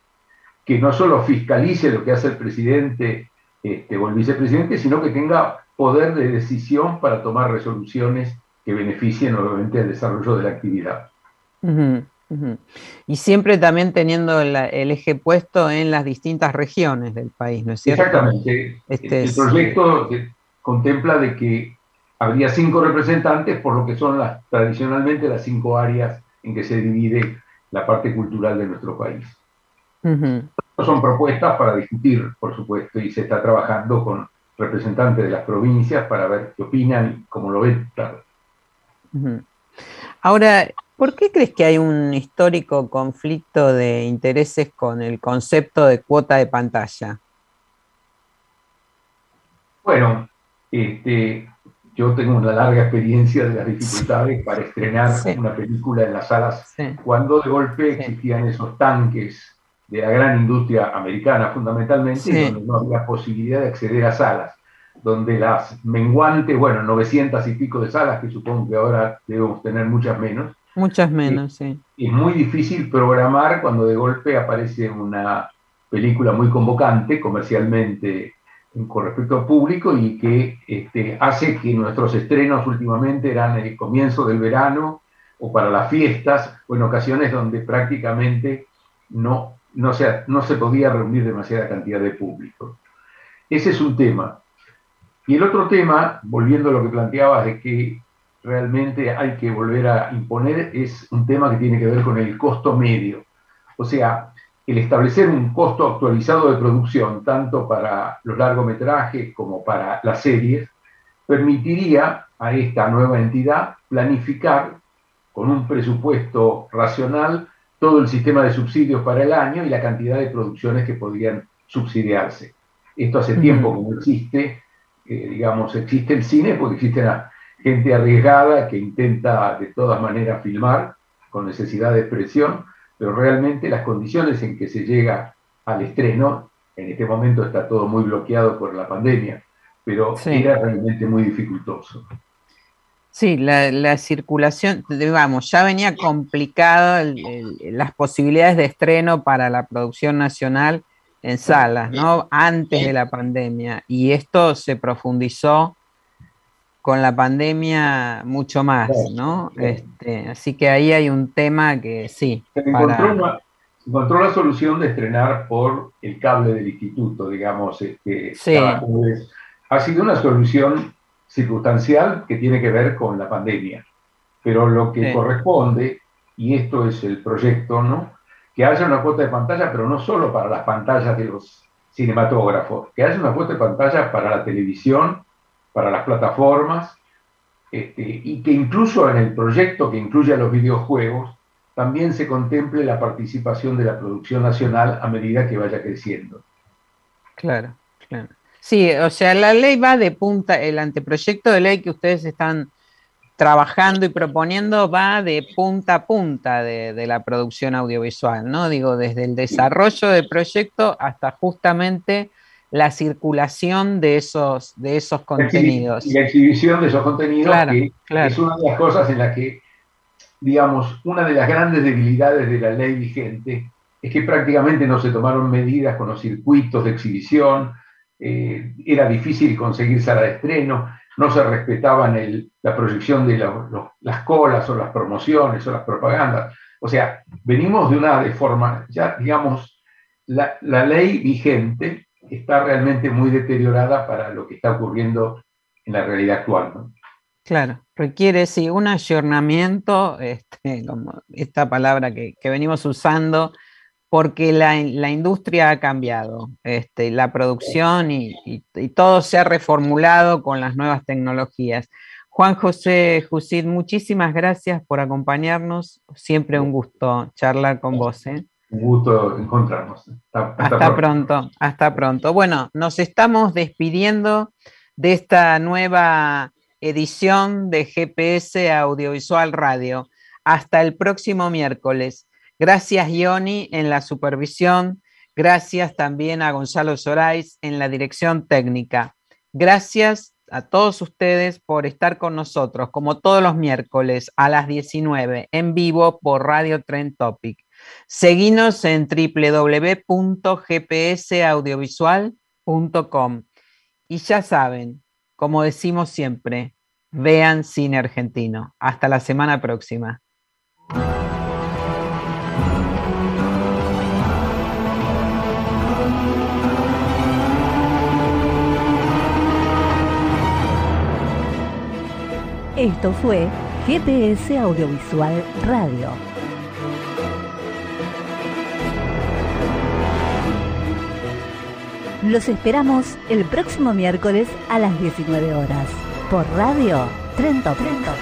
que no solo fiscalice lo que hace el presidente este, o el vicepresidente, sino que tenga poder de decisión para tomar resoluciones que beneficien obviamente el desarrollo de la actividad. Y siempre también teniendo el, eje puesto en las distintas regiones del país, ¿no es cierto? Exactamente. Este el proyecto contempla de que habría cinco representantes por lo que son las, tradicionalmente las cinco áreas en que se divide la parte cultural de nuestro país. Son propuestas para discutir, por supuesto, y se está trabajando con representantes de las provincias para ver qué opinan y cómo lo ven, Ahora, ¿Por qué crees que hay un histórico conflicto de intereses con el concepto de cuota de pantalla? Bueno, este, yo tengo una larga experiencia de las dificultades para estrenar una película en las salas, cuando de golpe existían esos tanques de la gran industria americana fundamentalmente, donde no había posibilidad de acceder a salas, donde las menguantes, bueno, 900 y pico de salas, que supongo que ahora debemos tener muchas menos. Muchas menos, sí. Es muy difícil programar cuando de golpe aparece una película muy convocante comercialmente con respecto al público y que este, hace que nuestros estrenos últimamente eran el comienzo del verano o para las fiestas o en ocasiones donde prácticamente no, no, se, no se podía reunir demasiada cantidad de público. Ese es un tema. Y el otro tema, volviendo a lo que planteabas de que realmente hay que volver a imponer, es un tema que tiene que ver con el costo medio. O sea, el establecer un costo actualizado de producción, tanto para los largometrajes como para las series, permitiría a esta nueva entidad planificar con un presupuesto racional todo el sistema de subsidios para el año y la cantidad de producciones que podrían subsidiarse. Esto hace tiempo que no existe, eh, digamos, existe el cine porque existe la gente arriesgada que intenta de todas maneras filmar con necesidad de expresión, pero realmente las condiciones en que se llega al estreno, en este momento está todo muy bloqueado por la pandemia, pero era realmente muy dificultoso. Sí, la, circulación, digamos, ya venía complicado las posibilidades de estreno para la producción nacional en salas, ¿no? Antes de la pandemia. Y esto se profundizó con la pandemia mucho más, ¿no? Este, así que ahí hay un tema que sí. Se encontró, la solución de estrenar por el cable del instituto, digamos, este, Ha sido una solución circunstancial que tiene que ver con la pandemia, pero lo que corresponde, y esto es el proyecto, ¿no? Que haya una cuota de pantalla, pero no solo para las pantallas de los cinematógrafos, que haya una cuota de pantalla para la televisión, para las plataformas, este, y que incluso en el proyecto que incluye a los videojuegos, también se contemple la participación de la producción nacional a medida que vaya creciendo. Claro, claro. Sí, o sea, la ley va de punta, el anteproyecto de ley que ustedes están trabajando y proponiendo va de punta a punta de, de la producción audiovisual, ¿no? Digo, desde el desarrollo del proyecto hasta justamente la circulación de esos, de esos contenidos. Y la exhibición de esos contenidos, que es una de las cosas en las que, digamos, una de las grandes debilidades de la ley vigente es que prácticamente no se tomaron medidas con los circuitos de exhibición, eh, era difícil conseguir sala de estreno, no se respetaban la proyección de las colas o las promociones o las propagandas. O sea, venimos de una deforma, ya digamos, la, la ley vigente está realmente muy deteriorada para lo que está ocurriendo en la realidad actual. Claro, requiere sí un ayornamiento, este, como esta palabra que, venimos usando, porque la, industria ha cambiado, este, la producción y, todo se ha reformulado con las nuevas tecnologías. Juan José Jusid, muchísimas gracias por acompañarnos. Siempre un gusto charlar con vos. ¿eh? Un gusto encontrarnos. Hasta, pronto. hasta pronto. Bueno, nos estamos despidiendo de esta nueva edición de GPS Audiovisual Radio. Hasta el próximo miércoles. Gracias, Ioni, en la supervisión. Gracias también a Gonzalo Sorais en la dirección técnica. Gracias a todos ustedes por estar con nosotros, como todos los miércoles a las 19 en vivo por Radio Trend Topic. Seguinos en www.gpsaudiovisual.com. Y ya saben, como decimos siempre, vean cine argentino. Hasta la semana próxima. Esto fue GPS Audiovisual Radio. Los esperamos el próximo miércoles a las 19 horas por Radio Trento. Trento.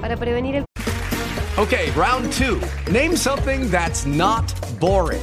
Para prevenir el Okay, round 2. Name something that's not boring.